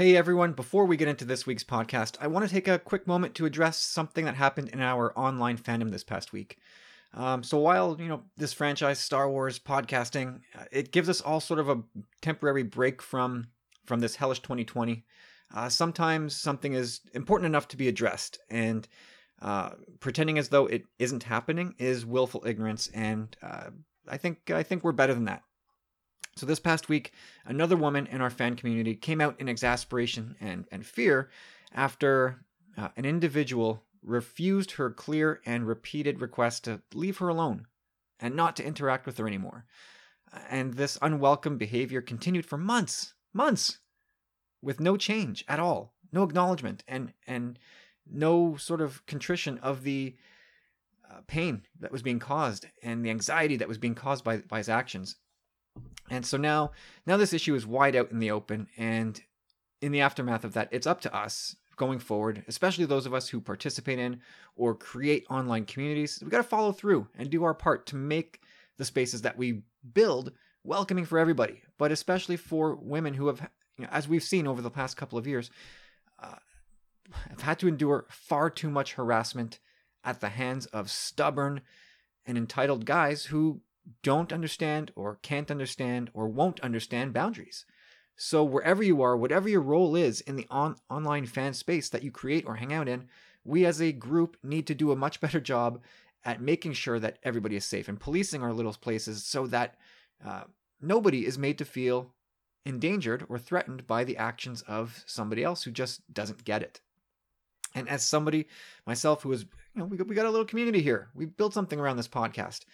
Hey everyone, before we get into this week's podcast, I want to take a quick moment to address something that happened in our online fandom this past week. Um, so while, you know, this franchise, Star Wars podcasting, uh, it gives us all sort of a temporary break from from this hellish 2020. Uh, sometimes something is important enough to be addressed, and uh, pretending as though it isn't happening is willful ignorance. And uh, I think I think we're better than that. So this past week, another woman in our fan community came out in exasperation and, and fear after uh, an individual refused her clear and repeated request to leave her alone and not to interact with her anymore. And this unwelcome behavior continued for months, months, with no change at all, no acknowledgement, and and no sort of contrition of the uh, pain that was being caused and the anxiety that was being caused by by his actions. And so now, now this issue is wide out in the open, and in the aftermath of that, it's up to us going forward, especially those of us who participate in or create online communities. We got to follow through and do our part to make the spaces that we build welcoming for everybody, but especially for women who have, you know, as we've seen over the past couple of years, uh, have had to endure far too much harassment at the hands of stubborn and entitled guys who don't understand or can't understand or won't understand boundaries. So, wherever you are, whatever your role is in the on- online fan space that you create or hang out in, we as a group need to do a much better job at making sure that everybody is safe and policing our little places so that uh, nobody is made to feel endangered or threatened by the actions of somebody else who just doesn't get it. And as somebody myself who is, you know, we got, we got a little community here. We've built something around this podcast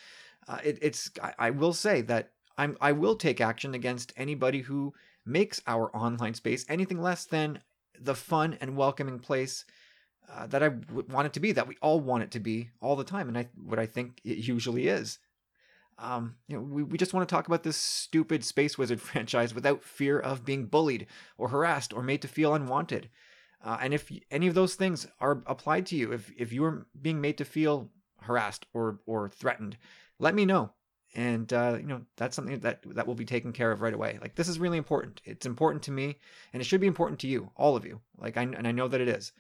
uh, it, it's I, I will say that I'm I will take action against anybody who makes our online space anything less than the fun and welcoming place uh, that I w- want it to be, that we all want it to be all the time, and I what I think it usually is. Um, you know, we, we just want to talk about this stupid Space Wizard franchise without fear of being bullied or harassed or made to feel unwanted. Uh, and if any of those things are applied to you, if if you are being made to feel harassed or or threatened, let me know. And uh, you know that's something that that will be taken care of right away. Like this is really important. It's important to me and it should be important to you all of you. Like i and i know that it is.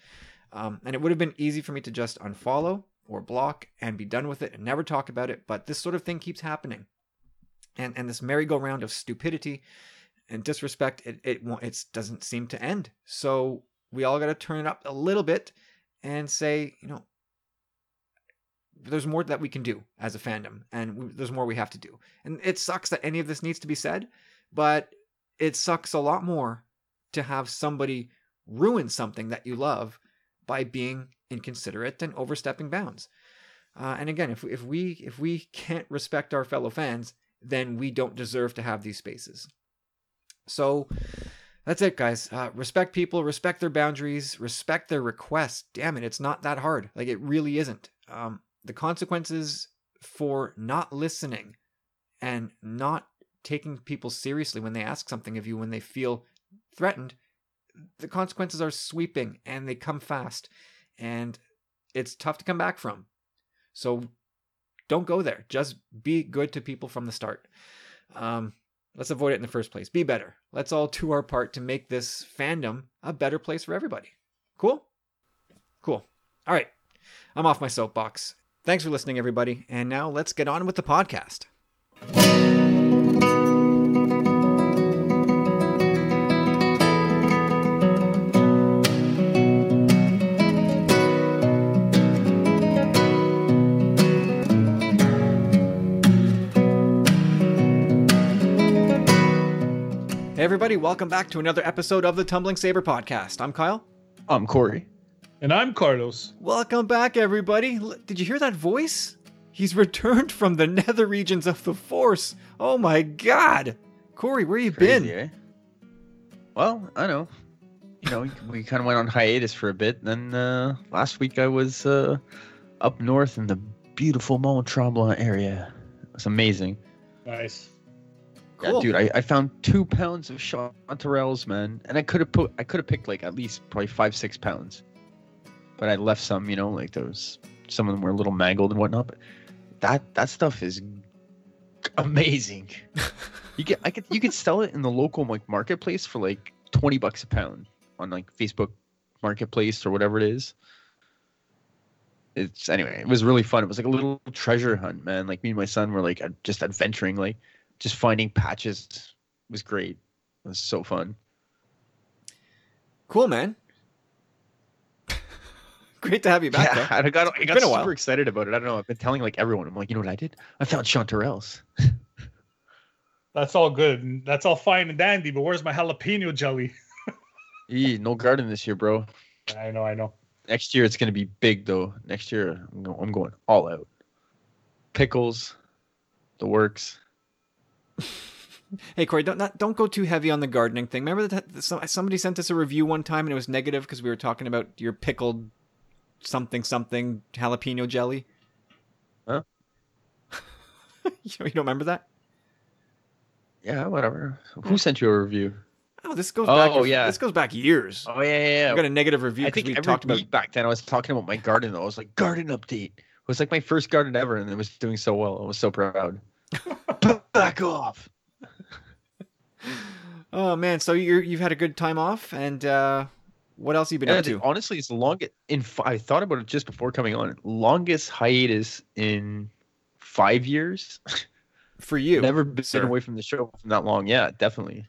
Um, and it would have been easy for me to just unfollow or block and be done with it and never talk about it but this sort of thing keeps happening. And and this merry-go-round of stupidity and disrespect it it, it doesn't seem to end. So we all got to turn it up a little bit and say you know there's more that we can do as a fandom and we, there's more we have to do. And it sucks that any of this needs to be said but it sucks a lot more to have somebody ruin something that you love by being inconsiderate and overstepping bounds. Uh, and again if, if we if we can't respect our fellow fans then we don't deserve to have these spaces. So that's it guys. Uh, respect people respect their boundaries respect their requests. Damn it it's not that hard. Like it really isn't. Um, the consequences for not listening and not taking people seriously when they ask something of you when they feel threatened the consequences are sweeping and they come fast and it's tough to come back from. So don't go there. Just be good to people from the start. Um, let's avoid it in the first place. Be better. Let's all do our part to make this fandom a better place for everybody. Cool? Cool. All right. I'm off my soapbox Thanks for listening, everybody. And now let's get on with the podcast. Hey, everybody, welcome back to another episode of the Tumbling Saber podcast. I'm Kyle. I'm Corey. And I'm Carlos. Welcome back, everybody. Did you hear that voice? He's returned from the nether regions of the Force. Oh my god. Corey, where you Crazy, been? Eh? Well, I know. You know, we kind of went on hiatus for a bit. Then uh, last week I was uh, up north in the beautiful Mont Tremblant area. It was amazing. Nice. Cool. Yeah, dude, I, I found two pounds of chanterelles, man, and I could have put I could have picked like at least probably five six pounds, but I left some. You know, like those some of them were a little mangled and whatnot. But that that stuff is amazing. you get I could you could sell it in the local like marketplace for like twenty bucks a pound. on like Facebook Marketplace or whatever it is. It's anyway, it was really fun. It was like a little treasure hunt, man. Like me and my son were like uh, just adventuring, like just finding patches. Was great. It was so fun. Cool, man. Great to have you back. yeah, though. and I got I got been a super while. excited about it. I don't know. I've been telling like everyone. I'm like, you know what I did? I found chanterelles. That's all good. That's all fine and dandy, but where's my jalapeno jelly? Eee, no garden this year, bro. I know, I know. Next year it's gonna be big though. Next year I'm going, I'm going all out. Pickles, the works. Hey Corey, don't not, don't go too heavy on the gardening thing. Remember that that somebody sent us a review one time and it was negative because we were talking about your pickled something something jalapeno jelly. Huh? you, don't- you remember that? Yeah, whatever. Who sent you a review? Oh, this goes Oh, back. yeah. this goes back years. Oh yeah, yeah. I got a negative review I think we every talked about. back then I was talking about my garden. Though. I was like, garden update. It was like my first garden ever, and it was doing so well. I was so proud. Back off. Oh man, so you're you've had a good time off, and uh, what else have you been Yeah, up to? honestly, it's the longest. In I thought about it just before coming on. Longest hiatus in five years. For you, Never been sir. away from the show from that long. Yeah, definitely.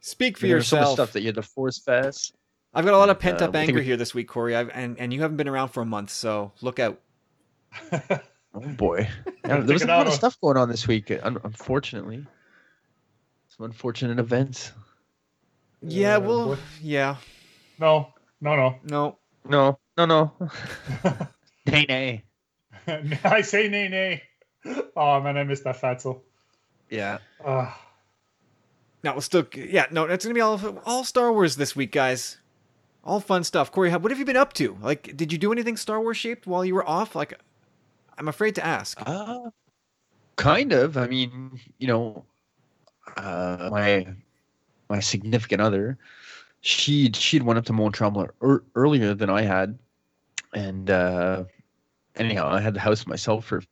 Speak for I mean, There's so much yourself. stuff that you had to Force fast. I've got a lot of pent uh, up I think anger we- here this week, Corey. I've, and and you haven't been around for a month, so look out. Oh boy, yeah, there was a lot out of stuff going on this week. Unfortunately, some unfortunate events. Yeah, Uh, well, boy. yeah, no, no, no. no. No, no, no. nay, nay. I say nay, nay. Oh man, I missed that fatso. Yeah. Uh, No, we'll still, yeah, no, it's gonna be all all Star Wars this week, guys. All fun stuff. Corey, how- what have you been up to? Like, did you do anything Star Wars shaped while you were off? Like, I'm afraid to ask. Uh, kind of. I mean, you know, uh, my my significant other, she she'd went up to Mont Tremblant ear earlier than I had, and uh, anyhow, I had the house myself for a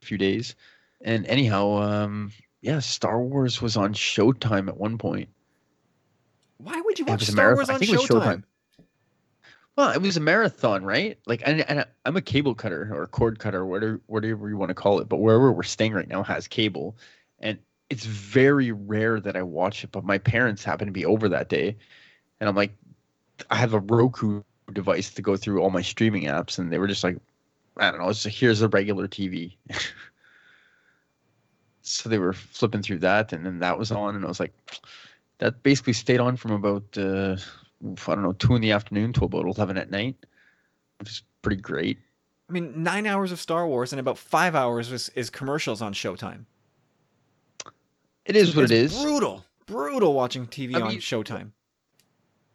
few days, and anyhow, um, yeah, Star Wars was on Showtime at one point. Why would you watch Star Wars on think it was Showtime? Showtime. Well, it was a marathon, right? Like, and, and I'm a cable cutter or cord cutter, whatever whatever you want to call it. But wherever we're staying right now has cable, and it's very rare that I watch it. But my parents happen to be over that day, and I'm like, I have a Roku device to go through all my streaming apps, and they were just like, I don't know, it's just, here's a regular TV. so they were flipping through that, and then that was on, and I was like, that basically stayed on from about uh, I don't know two in the afternoon to about eleven at night, which is pretty great. I mean, nine hours of Star Wars and about five hours is, is commercials on Showtime. It is what it's it is. Brutal, brutal watching TV I on mean- Showtime.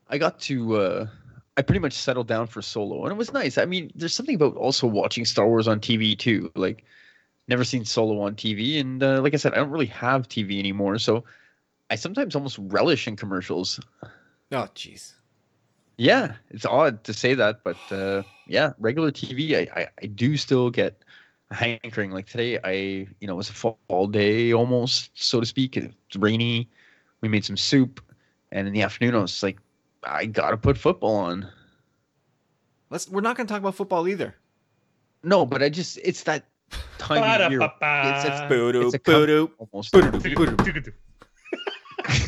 I got to uh I pretty much settled down for solo and it was nice. I mean, there's something about also watching Star Wars on TV too. Like never seen solo on TV and uh, like I said, I don't really have TV anymore, so I sometimes almost relish in commercials. Oh, jeez. Yeah, it's odd to say that, but uh yeah, regular TV I, I, I do still get a hankering. Like today I you know, it was a fall day almost, so to speak. It's rainy. We made some soup and in the afternoon I was like I gotta put football on. Let's. We're not going to talk about football either. No, but I just it's that time of year. It's, it's, Boo-doo, it's a boo-doo. almost. Boo-doo.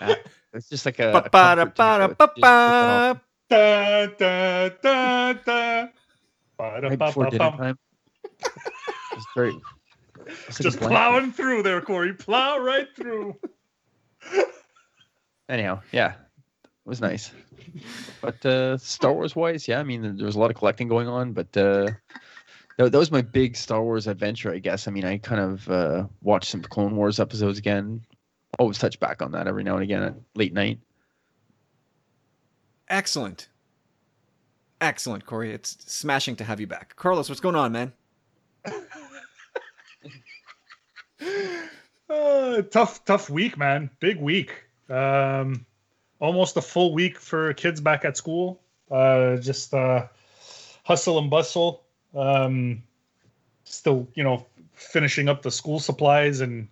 Ah, it's just like a. a comfort to me, so it's just Ba-ba-da-ba-da-ba-ba. Da, da, da, da. Right before dinner time. It's very. it's like a Just blanket. plowing through there, Corey. Plow right through. Anyhow, yeah, it was nice. But uh, Star Wars wise, yeah, I mean, there, there was a lot of collecting going on, but uh, that, that was my big Star Wars adventure, I guess. I mean, I kind of uh, watched some Clone Wars episodes again. Always touch back on that every now and again at late night. Excellent. Excellent, Corey. It's smashing to have you back. Carlos, what's going on, man? Uh, tough, tough week, man. Big week. Um, almost a full week for kids back at school. Uh, just uh, hustle and bustle. Um, still, you know, finishing up the school supplies and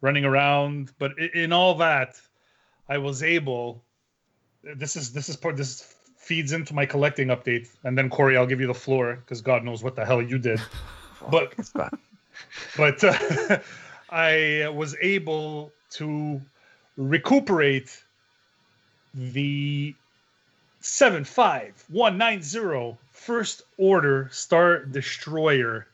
running around. But in all that, I was able this is this is part this feeds into my collecting update, and then Corey, I'll give you the floor because God knows what the hell you did. but but uh, I was able to recuperate the 75190 first order Star Destroyer.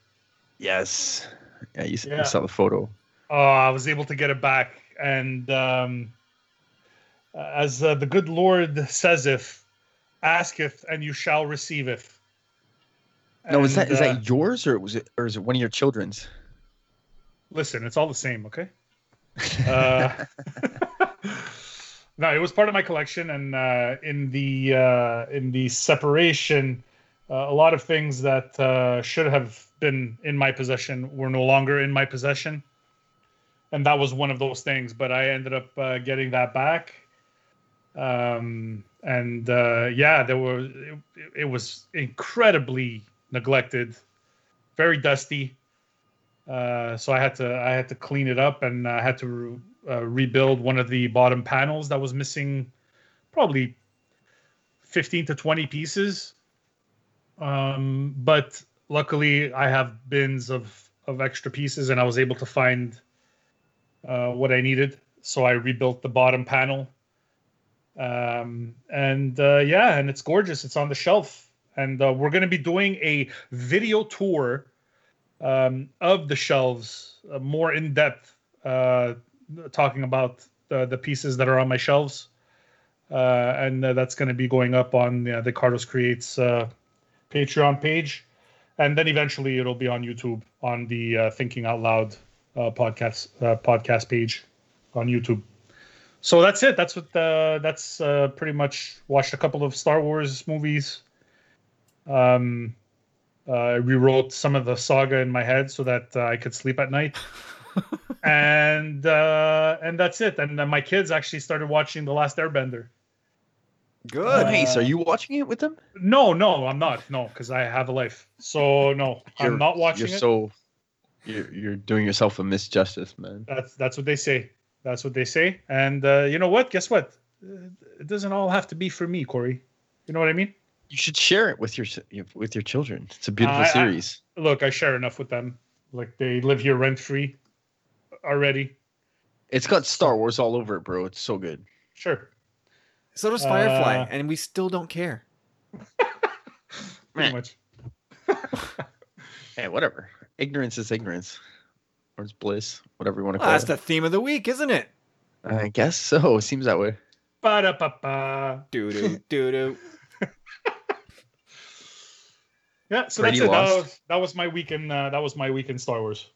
Yes. Yeah, you, Yeah. you saw the photo. Oh, I was able to get it back, and um, as uh, the good Lord says, if asketh and you shall receiveth. No, is that And, is uh, that yours or was it or is it one of your children's? Listen, it's all the same, okay? Uh, no, it was part of my collection, and uh, in the uh, in the separation, uh, a lot of things that uh, should have been in my possession were no longer in my possession, and that was one of those things. But I ended up uh, getting that back, um, and uh, yeah, there were it, it was incredibly neglected, very dusty. So I had to I had to clean it up and I had to uh, rebuild one of the bottom panels that was missing, probably fifteen to twenty pieces. Um, but luckily, I have bins of of extra pieces, and I was able to find uh, what I needed. So I rebuilt the bottom panel, um, and uh, yeah, and it's gorgeous. It's on the shelf, and uh, we're going to be doing a video tour um, of the shelves, uh, more in depth, talking about the, the pieces that are on my shelves. Uh, and uh, that's going to be going up on uh, the Carlos Creates Patreon page. And then eventually it'll be on YouTube on the uh, Thinking Out Loud uh, podcast uh, podcast page on YouTube. So that's it. That's what that's pretty much watched a couple of Star Wars movies. Um, I rewrote some of the saga in my head so that I could sleep at night. and uh, and that's it. And then my kids actually started watching The Last Airbender. Good. nice. Uh, Are you watching it with them? No, no, I'm not. No, because I have a life. So no, I'm not watching You're it. so you're you're doing yourself a misjustice, man. That's that's what they say. That's what they say. And uh, you know what? Guess what? Uh, It doesn't all have to be for me, Corey. You know what I mean? You should share it with your with your children. It's a beautiful I- I- series. Look, I share enough with them. Like they live here rent free already. It's got Star Wars all over it, bro. It's so good. Sure. So does Firefly, Uh, and we still don't care. Pretty much. Hey, whatever. Ignorance is ignorance, or it's bliss, whatever you want to Well, call that's it. That's the theme of the week, isn't it? I guess so. It seems that way. Ba-da-ba-ba. Doo doo doo doo. Yeah, so Brady that's it. That was, that was my weekend. Uh, that was my weekend Star Wars.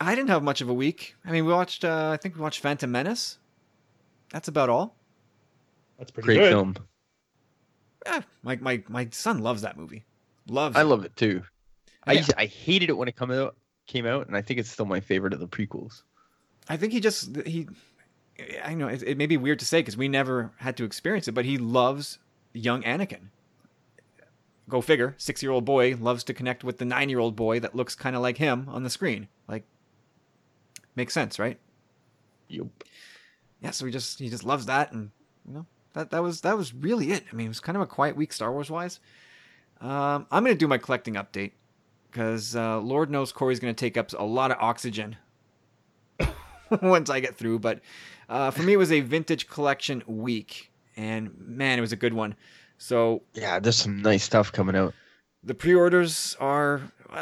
I didn't have much of a week. I mean, we watched. Uh, I think we watched Phantom Menace. That's about all. That's pretty Great good. film. Yeah, my my my son loves that movie. Loves. I it. love it too. I Yeah. used- I hated it when it come out came out, and I think it's still my favorite of the prequels. I think he just he. I know it, it may be weird to say because we never had to experience it, but he loves young Anakin. Go figure. Six-year-old boy loves to connect with the nine-year-old boy that looks kind of like him on the screen. Like, makes sense, right? Yup. yeah, so he just he just loves that, and you know that that was that was really it. I mean, it was kind of a quiet week Star Wars wise. Um, I'm gonna do my collecting update because uh, Lord knows Corey's gonna take up a lot of oxygen once I get through. But uh, for me, it was a vintage collection week, and man, it was a good one. So Yeah, there's some nice stuff coming out. the pre-orders are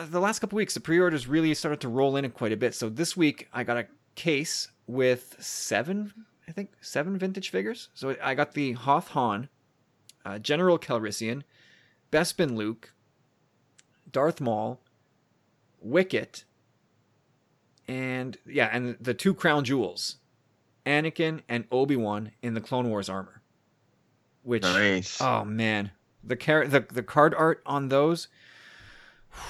the last couple weeks the pre-orders really started to roll in quite a bit. So this week i got a case with seven i think seven vintage figures. So i got the hoth han uh, general calrissian bespin luke darth maul wicket and yeah and the two crown jewels anakin and obi-wan in the clone wars armor which Nice. Oh man, the car- the the card art on those,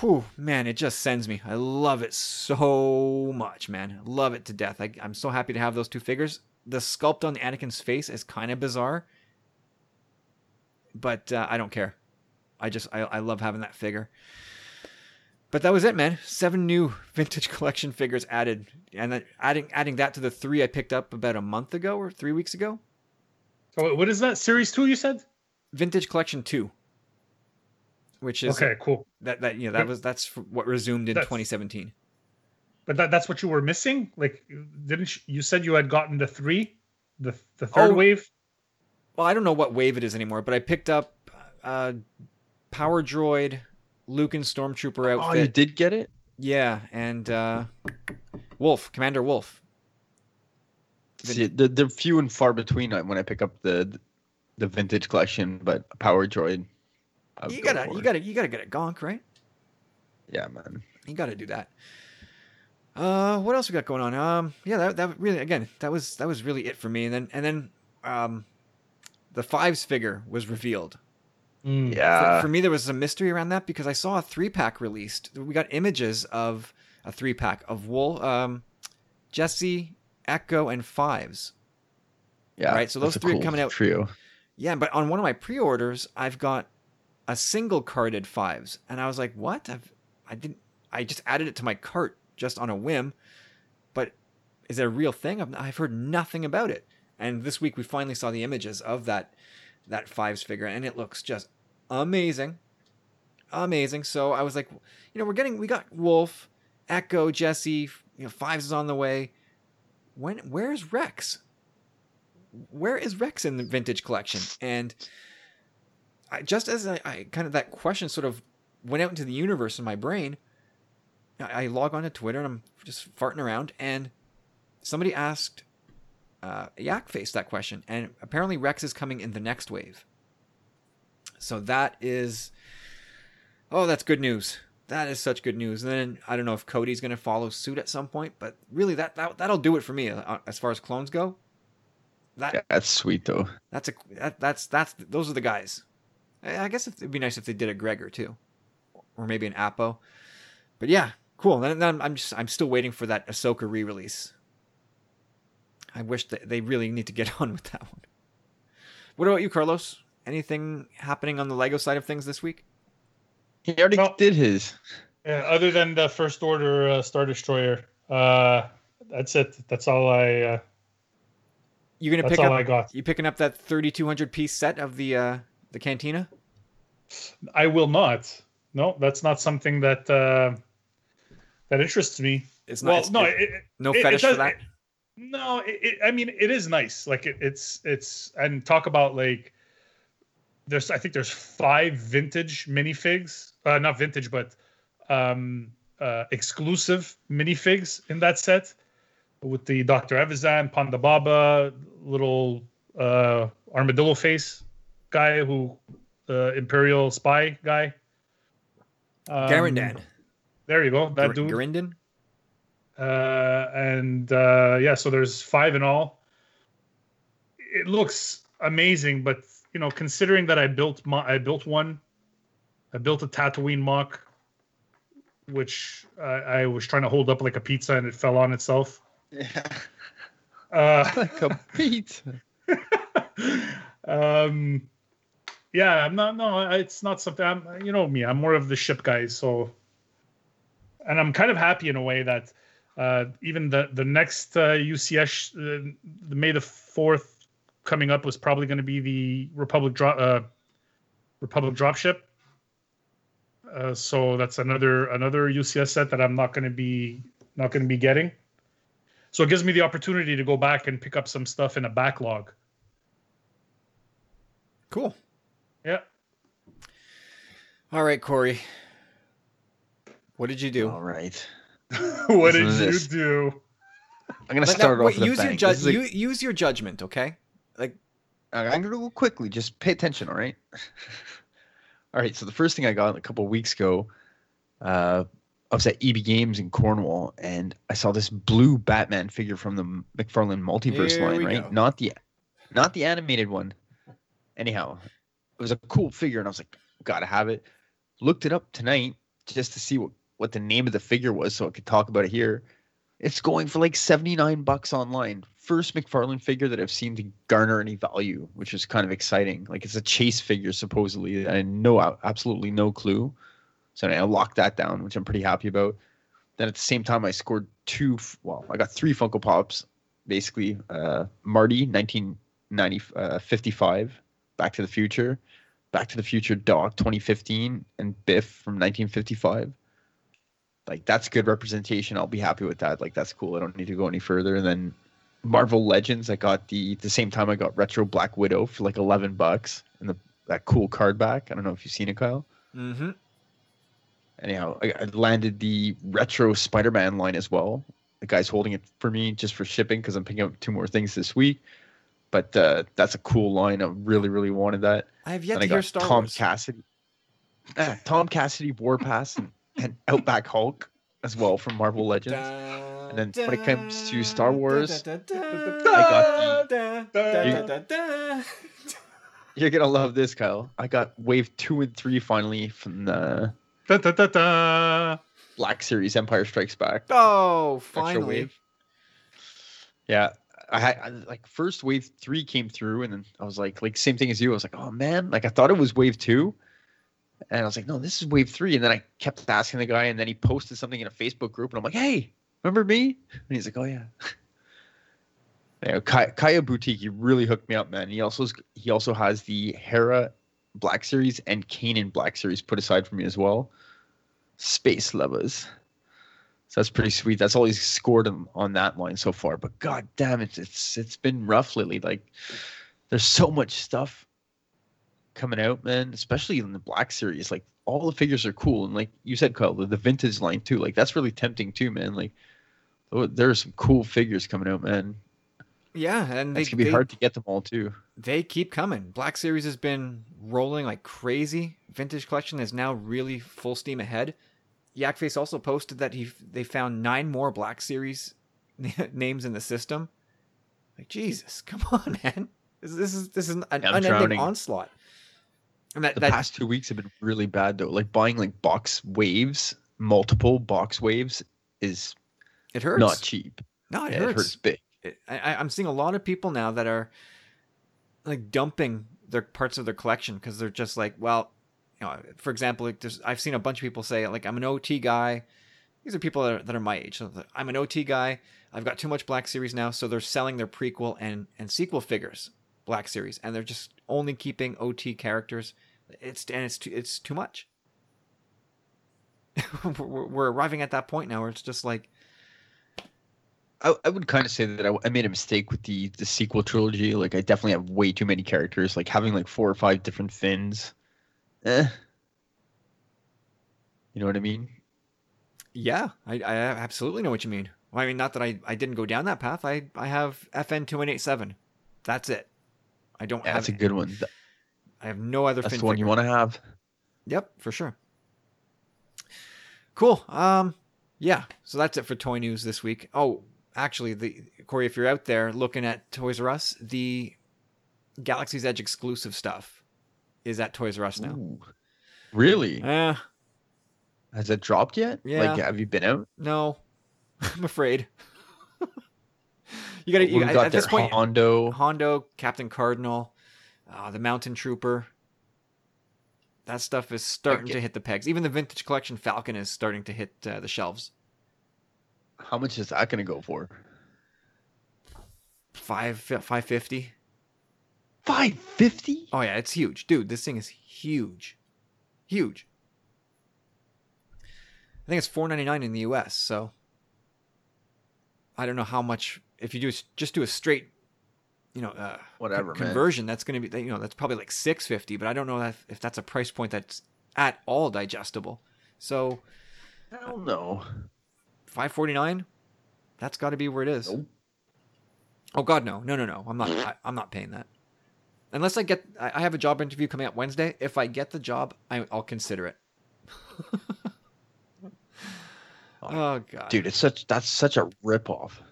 whew, man, it just sends me. I love it so much, man. Love it to death. I, I'm so happy to have those two figures. The sculpt on Anakin's face is kind of bizarre, but uh, I don't care. I just I, I love having that figure. But that was it, man. Seven new vintage collection figures added, and then adding adding that to the three I picked up about a month ago or three weeks ago. What is that series two? You said. Vintage Collection Two, which is Okay, cool. that that you know that was that's what resumed in 2017. But that, that's what you were missing. Like, didn't you, you said you had gotten the three, the the third Oh, wave? Well, I don't know what wave it is anymore, but I picked up uh, Power Droid, Luke and Stormtrooper outfit. Oh, you did get it? Yeah, and uh, Wolf, Commander Wolf. See, they're, they're few and far between when I pick up the the vintage collection, but Power Droid. I You gotta, you gotta, you gotta get a gonk, right? Yeah, man. You gotta do that. Uh, what else we got going on? Um, yeah, that that really again, that was that was really it for me. And then and then um, the fives figure was revealed. Mm. Yeah. for, for me, there was a mystery around that because I saw a three pack released. We got images of a three pack of Wool, um, Jesse, Echo, and Fives. yeah. right, so those that's a three are coming out- Trio. Yeah, but on one of my pre-orders, I've got a single carded Fives, and I was like, "What? I've, I didn't. I just added it to my cart just on a whim, but is it a real thing? I've, I've heard nothing about it." And this week, we finally saw the images of that that Fives figure, and it looks just amazing, amazing. So I was like, you know, we're getting we got Wolf, Echo, Jesse, you know, Fives is on the way. When where's Rex? Where is Rex in the vintage collection? And I, just as I, I kind of that question sort of went out into the universe in my brain, I, I log on to Twitter and I'm just farting around, and somebody asked uh, Yak Face that question, and apparently Rex is coming in the next wave. So that is, oh, that's good news. That is such good news. And then I don't know if Cody's going to follow suit at some point, but really that, that that'll do it for me uh, as far as clones go. That Yeah, that's sweet though. that's a that, that's that's those are the guys. I I guess it'd be nice if they did a Gregor too, or maybe an Appo. But yeah, cool. Then, then I'm just I'm still waiting for that Ahsoka re-release. I wish that they really need to get on with that one. What about you, Carlos? Anything happening on the Lego side of things this week? He already No. did his. Yeah, other than the first order uh, Star Destroyer, uh, that's it. That's all I. Uh, You gonna pick up? I got. You picking up that 3,200 piece set of the uh, the Cantina? I will not. No, that's not something that uh, that interests me. It's not. well, it's- no, it- it, no it- fetish for that. no, I mean it is nice. Like it, it's it's and talk about like there's I think there's five vintage minifigs, uh, not vintage but um, uh, exclusive minifigs in that set with the Dr. Evazan, Ponda Baba, little uh, armadillo face guy who uh, Imperial spy guy. Um, Garindan. There you go. That Gar- dude Garindan. uh, and uh, yeah, so there's five in all. It looks amazing, but you know, considering that I built mo- I built one, I built a Tatooine MOC, which I, I was trying to hold up like a pizza and it fell on itself. Yeah. Uh, like a beat. um, yeah, I'm not. No, it's not something. I'm, you know me. I'm more of the ship guy. So, and I'm kind of happy in a way that uh, even the the next uh, UCS, uh, the May the fourth coming up was probably going to be the Republic drop uh, Republic dropship. Uh, so that's another another UCS set that I'm not going to be not going to be getting. So it gives me the opportunity to go back and pick up some stuff in a backlog. Cool. Yeah. All right, Corey. What did you do? All right. what Listen did you this. do? I'm gonna Let- start now, off wait, with a use your bang. ju- This is a- you, use your judgment, okay? Like I'm gonna go quickly. Just pay attention, all right? all right. So the first thing I got a couple of weeks ago, uh, I was at EB Games in Cornwall, and I saw this blue Batman figure from the McFarlane Multiverse Here line, right? go. Not the, not the animated one. Anyhow, it was a cool figure, and I was like, gotta have it. Looked it up tonight just to see what what the name of the figure was, so I could talk about it here. It's going for like 79 bucks online. First McFarlane figure that I've seen to garner any value, which is kind of exciting. Like it's a chase figure supposedly. I no absolutely no clue. So I locked that down, which I'm pretty happy about. Then at the same time I scored two well, I got three Funko Pops, basically. Uh Marty 19 90 uh, 55, Back to the Future, Back to the Future Doc 2015, and Biff from 1955. Like that's good representation. I'll be happy with that. Like that's cool. I don't need to go any further. And then Marvel Legends, I got the the same time I got Retro Black Widow for like 11 bucks and the that cool card back. I don't know if you've seen it, Kyle. Mm-hmm. Anyhow, I, I landed the retro Spider-Man line as well. The guy's holding it for me just for shipping because I'm picking up two more things this week. But uh, that's a cool line. I really, really wanted that. I have yet to hear Star Tom Wars. Cassidy, Ah, Tom Cassidy Warpath and, and Outback Hulk as well from Marvel Legends. And then when it comes to Star Wars, I got the. You're gonna love this, Kyle. I got Wave Two and Three finally from the Da, da, da, da. Black Series Empire Strikes Back. Oh, finally. wave. Yeah, I had like first wave three came through, and then I was like, like same thing as you. I was like, oh man, like I thought it was wave two, and I was like, no, this is wave three. And then I kept asking the guy, and then he posted something in a Facebook group, and I'm like, hey, remember me? And he's like, oh yeah. Yeah, Kaya, Kaya Boutique, he really hooked me up, man. He also he also has the Hera Black Series and Kanan Black Series put aside for me as well. Space lovers. So that's pretty sweet. That's all he's scored on, on that line so far. But god damn it, it's it's been rough lately. Like there's so much stuff coming out, man, especially in the Black Series. Like all the figures are cool. And like you said, Kyle, the, the vintage line too. Like that's really tempting too, man. Like oh, there are some cool figures coming out, man. Yeah, and It's gonna be they, hard to get them all too. they keep coming. Black Series has been rolling like crazy. Vintage collection is now really full steam ahead. Yakface also posted that he they found nine more Black Series names in the system. Like Jesus, come on, man! This, this is this is an I'm unending drowning. onslaught. And that, The that past two weeks have been really bad though. Like buying like box waves, multiple box waves is it hurts. not cheap. no, it Yeah, hurts. it hurts big. it- I, I- I'm seeing a lot of people now that are like dumping their parts of their collection because they're just like, well, you know, for example, like there's, I've seen a bunch of people say like, I'm an OT guy. These are people that are, that are my age. So I'm an OT guy. I've got too much Black Series now, so they're selling their prequel and and sequel figures, Black Series, and they're just only keeping OT characters. It's and it's too, it's too much. we're, we're arriving at that point now where it's just like, I, I would kind of say that I, I made a mistake with the the sequel trilogy. Like I definitely have way too many characters. Like having like four or five different Finns. Eh. You know what I mean? Yeah, I, I absolutely know what you mean. Well, I mean, not that I, I didn't go down that path. I, I have FN two one eight seven. That's it. I don't Yeah, have. that's a good one. I have no other. That's the one you want to have. Yep, for sure. Cool. Um, yeah. So that's it for toy news this week. Oh, actually, the Corey, if you're out there looking at Toys R Us, the Galaxy's Edge exclusive stuff is at Toys R Us now. Ooh. Really? Eh, Has it dropped yet? Yeah. Like, have you been out? no, I'm afraid. you gotta. You, we at, got at this point, Hondo. Hondo, Captain Cardinal, uh, the Mountain Trooper. That stuff is starting to hit the pegs. Even the vintage collection Falcon is starting to hit uh, the shelves. How much is that going to go for? Five five fifty. Five fifty. Oh yeah, it's huge, dude. This thing is huge, huge. I think it's four ninety nine in the U.S. So I don't know how much. If you do just do a straight, you know, uh, Whatever, con- man. conversion, that's going to be you know that's probably like six fifty. But I don't know if, if that's a price point that's at all digestible. So Hell no. five forty nine, that's got to be where it is. Nope. Oh God, no, no, no, no. I'm not. I, I'm not paying that. Unless I get, I have a job interview coming up Wednesday. If I get the job, I, I'll consider it. oh God, Dude, it's such that's such a rip off.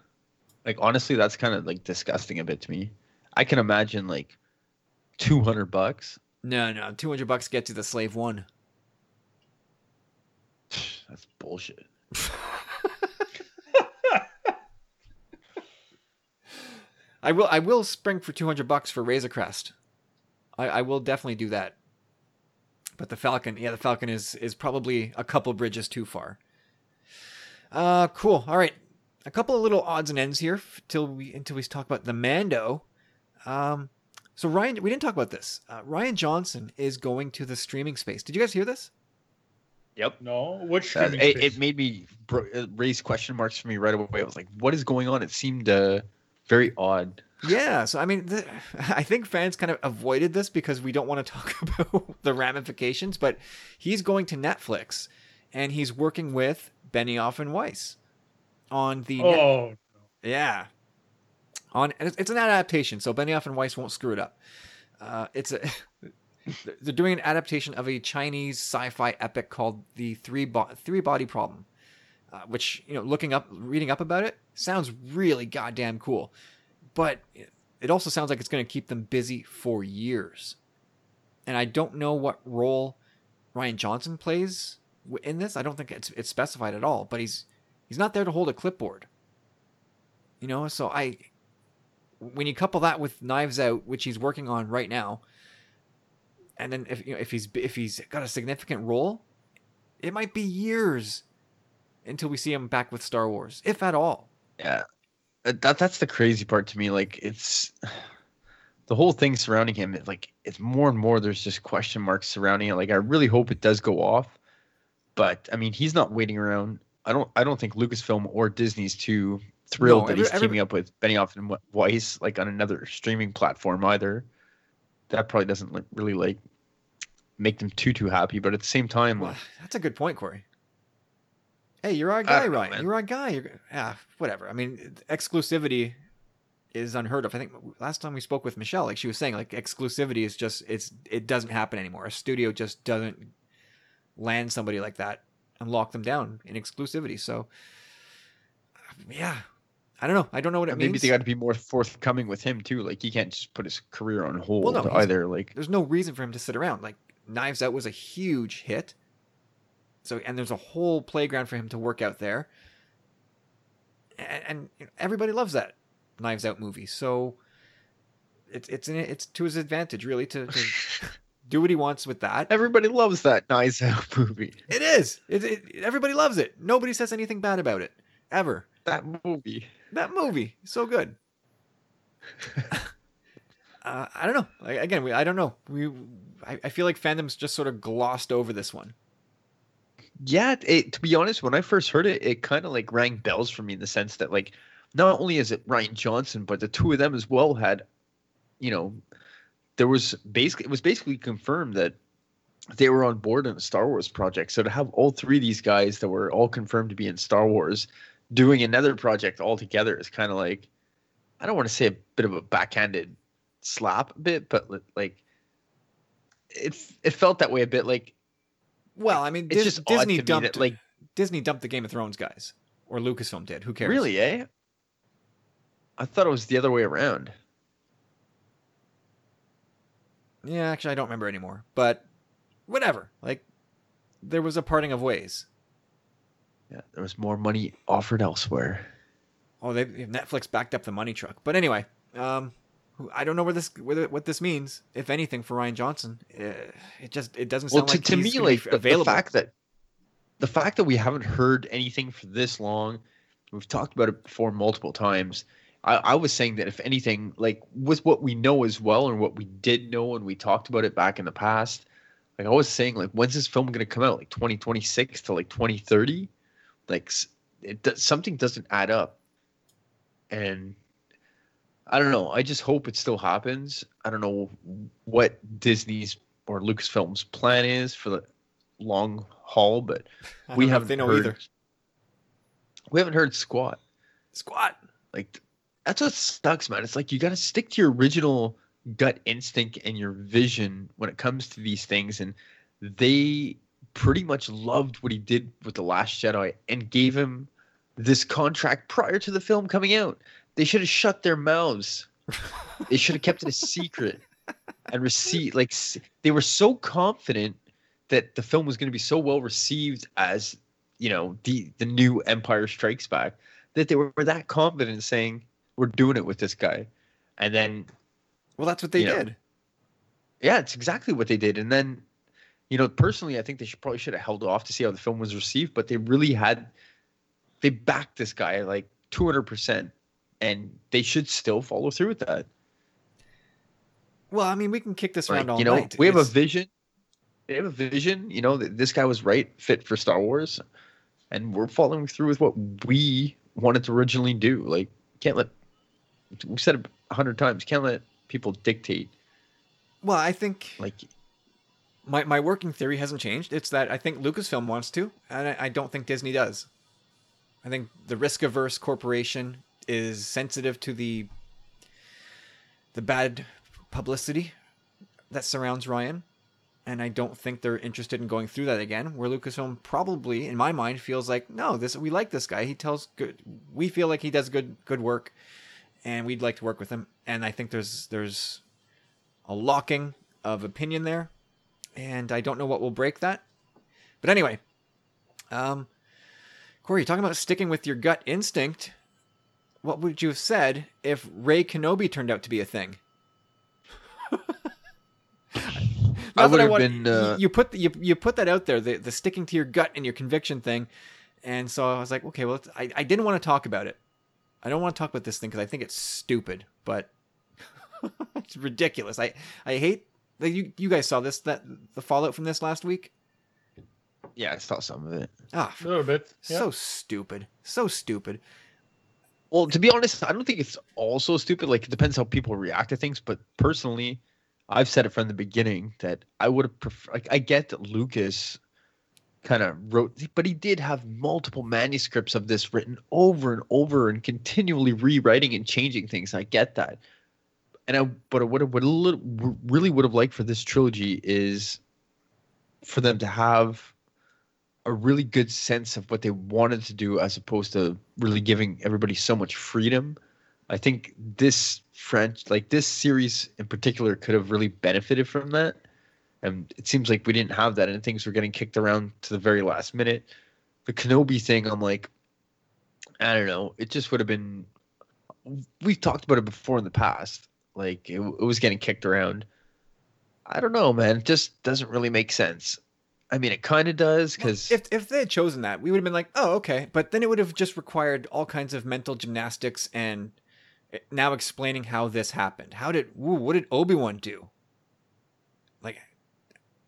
Like honestly, that's kind of like disgusting a bit to me. I can imagine like two hundred bucks. no, no, two hundred bucks gets you the slave one. That's bullshit. I will, I will spring for two hundred bucks for Razor Crest. I, I will definitely do that. But the Falcon, yeah, the Falcon is is probably a couple bridges too far. Uh, cool. All right, a couple of little odds and ends here f- till we until we talk about the Mando. Um, so Rian, we didn't talk about this. Uh, Rian Johnson is going to the streaming space. Did you guys hear this? Yep. No, which Uh, it, space? it made me bro- it raised question marks for me right away. I was like, "What is going on?" It seemed uh, very odd. Yeah. So I mean, the, I think fans kind of avoided this because we don't want to talk about the ramifications. But he's going to Netflix, and he's working with Benioff and Weiss on the Net- oh, Yeah. On it's, it's an adaptation, so Benioff and Weiss won't screw it up. Uh, it's a they're doing an adaptation of a Chinese sci-fi epic called the Three Bo- Three Body Problem, uh, which you know, looking up, reading up about it, sounds really goddamn cool. But it also sounds like it's going to keep them busy for years. And I don't know what role Rian Johnson plays in this. I don't think it's it's specified at all. But he's he's not there to hold a clipboard. You know, so I when you couple that with Knives Out, which he's working on right now, and then if you know if he's if he's got a significant role, it might be years until we see him back with Star Wars, if at all. Yeah, Uh, that that's the crazy part to me. Like it's the whole thing surrounding him. It, like it's more and more. There's just question marks surrounding it. Like I really hope it does go off, but I mean he's not waiting around. I don't. I don't think Lucasfilm or Disney's too thrilled No, that he's every- teaming up with Benioff and Weiss like on another streaming platform either. That probably doesn't like, really like make them too too happy. But at the same time, Well, like, that's a good point, Corey. Hey, you're our guy, don't know, You're our guy. You're, yeah, whatever. I mean, exclusivity is unheard of. I think last time we spoke with Michelle, like she was saying, like exclusivity is just it's it doesn't happen anymore. A studio just doesn't land somebody like that and lock them down in exclusivity. So, yeah, I don't know. I don't know what it maybe means. they got to be more forthcoming with him too. Like he can't just put his career on hold no, either. Like there's no reason for him to sit around. Like Knives Out was a huge hit. So and there's a whole playground for him to work out there. And, and you know, everybody loves that Knives Out movie. So it's it's in, it's to his advantage really to, to do what he wants with that. Everybody loves that Knives Out movie. It is. It, it everybody loves it. Nobody says anything bad about it ever. That movie. That movie so good. uh, I don't know. Again, we, I don't know. We I, I feel like fandom's just sort of glossed over this one. Yeah, it, to be honest, when I first heard it, it kind of like rang bells for me in the sense that like not only is it Rian Johnson, but the two of them as well had, you know, there was basically it was basically confirmed that they were on board in a Star Wars project. So to have all three of these guys that were all confirmed to be in Star Wars doing another project all together is kind of like I don't want to say a bit of a backhanded slap a bit, but like it it felt that way a bit like Well, I mean, it's Dis- Disney to me dumped that, like Disney dumped the Game of Thrones guys, or Lucasfilm did. Who cares? Really, eh? I thought it was the other way around. Yeah, actually, I don't remember anymore. But whatever. Like, there was a parting of ways. Yeah, there was more money offered elsewhere. Oh, they Netflix backed up the money truck. But anyway, um, I don't know where this whether, what this means, if anything, for Rian Johnson. Uh, It just it doesn't Well, sound to, like to me, like the, the fact that the fact that we haven't heard anything for this long, we've talked about it before multiple times. I, I was saying that if anything, like with what we know as well, and what we did know, and we talked about it back in the past, like I was saying, like when's this film going to come out? Like 2026 to like 2030? Like it does, something doesn't add up, and I don't know. I just hope it still happens. I don't know what Disney's or Lucasfilm's plan is for the long haul, but we haven't they know heard, either. We haven't heard squat. Squat. Like that's what sucks, man. It's like you got to stick to your original gut instinct and your vision when it comes to these things, and they pretty much loved what he did with the Last Jedi and gave him this contract prior to the film coming out. They should have shut their mouths. they should have kept it a secret and receive like they were so confident that the film was going to be so well received as you know the the new Empire Strikes Back that they were that confident in saying we're doing it with this guy, and then Well, that's what they You know, did. yeah, it's exactly what they did. And then, you know, personally, I think they should probably should have held off to see how the film was received, but they really had, they backed this guy like 200%, and they should still follow through with that. Well, I mean, we can kick this around Like, all you know, night. we have a vision. We have a vision. You know that this guy was right, fit for Star Wars, and we're following through with what we wanted to originally do. Like, can't let we've said it a hundred times. Can't let people dictate. Well, I think Like, my, my working theory hasn't changed. It's that I think Lucasfilm wants to, and I, I don't think Disney does. I think the risk averse corporation is sensitive to the the bad publicity that surrounds Rian, and I don't think they're interested in going through that again. Where Lucasfilm probably, in my mind, feels like no, this we like this guy. He tells good. We feel like he does good good work, and we'd like to work with him. And I think there's there's a locking of opinion there, and I don't know what will break that. But anyway, um, Corey, talking about sticking with your gut instinct. What would you have said if Rey Kenobi turned out to be a thing? I that would have want- been, uh, you put you you put that out there, the the sticking to your gut and your conviction thing, and so I was like, okay, well, I I didn't want to talk about it. I don't want to talk about this thing because I think it's stupid, but it's ridiculous. I I hate that you you guys saw this that the fallout from this last week. yeah, I saw some of it. Ah, A little bit. Yeah. so stupid, so stupid. Well, to be honest, I don't think it's also stupid. Like, it depends how people react to things. But personally, I've said it from the beginning that I would have preferred. Like, I get that Lucas kind of wrote, but he did have multiple manuscripts of this written over and over and continually rewriting and changing things. I get that. And I, but what I would little, really would have liked for this trilogy is for them to have a really good sense of what they wanted to do as opposed to really giving everybody so much freedom. I think this French like this series in particular could have really benefited from that. And it seems like we didn't have that and things were getting kicked around to the very last minute. The Kenobi thing, I'm like, I don't know. It just would have been we've talked about it before in the past. Like it, it was getting kicked around. I don't know, man. It just doesn't really make sense. I mean, it kind of does because if if they had chosen that, we would have been like, oh, okay. But then it would have just required all kinds of mental gymnastics and eh, now explaining how this happened. How did woo, what did Obi Wan do? Like,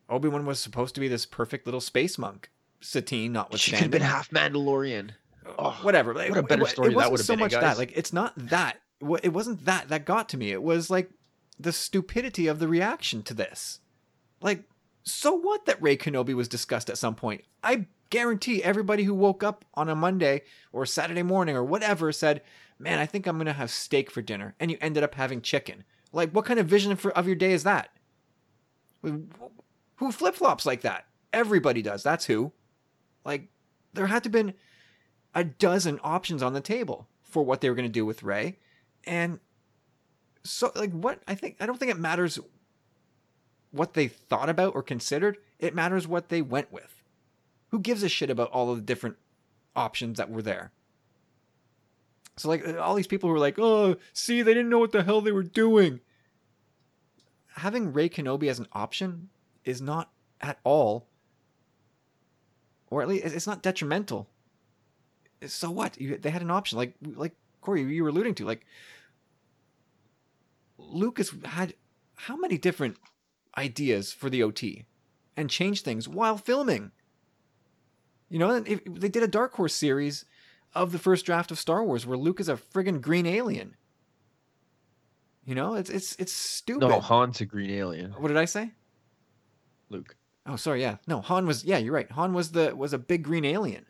Obi Wan was supposed to be this perfect little space monk. Satine, not with she notwithstanding. could have been half Mandalorian. Oh, whatever. Like, what a better it, story it that wasn't would have so been, eh, much that. Like, it's not that. It wasn't that that got to me. It was like the stupidity of the reaction to this. Like, so what that Rey Kenobi was discussed at some point? I guarantee everybody who woke up on a Monday or Saturday morning or whatever said, "Man, I think I'm gonna have steak for dinner," and you ended up having chicken. Like, what kind of vision for, of your day is that? Who flip flops like that? Everybody does. That's who. Like, there had to have been a dozen options on the table for what they were going to do with Rey, and so like what I think I don't think it matters what they thought about or considered. It matters what they went with. Who gives a shit about all of the different options that were there? So like all these people who were like, "Oh, see, they didn't know what the hell they were doing." Having Rey Kenobi as an option is not at all or at least it's not detrimental. So what? You, they had an option, like like Corey, you were alluding to, like Lucas had how many different ideas for the OT and change things while filming. You know, if, they did a Dark Horse series of the first draft of Star Wars where Luke is a friggin' green alien. You know, it's it's it's stupid. No, Han's a green alien. what did I say? Luke. Oh, sorry. Yeah, no. Han was. Yeah, you're right. Han was the was a big green alien.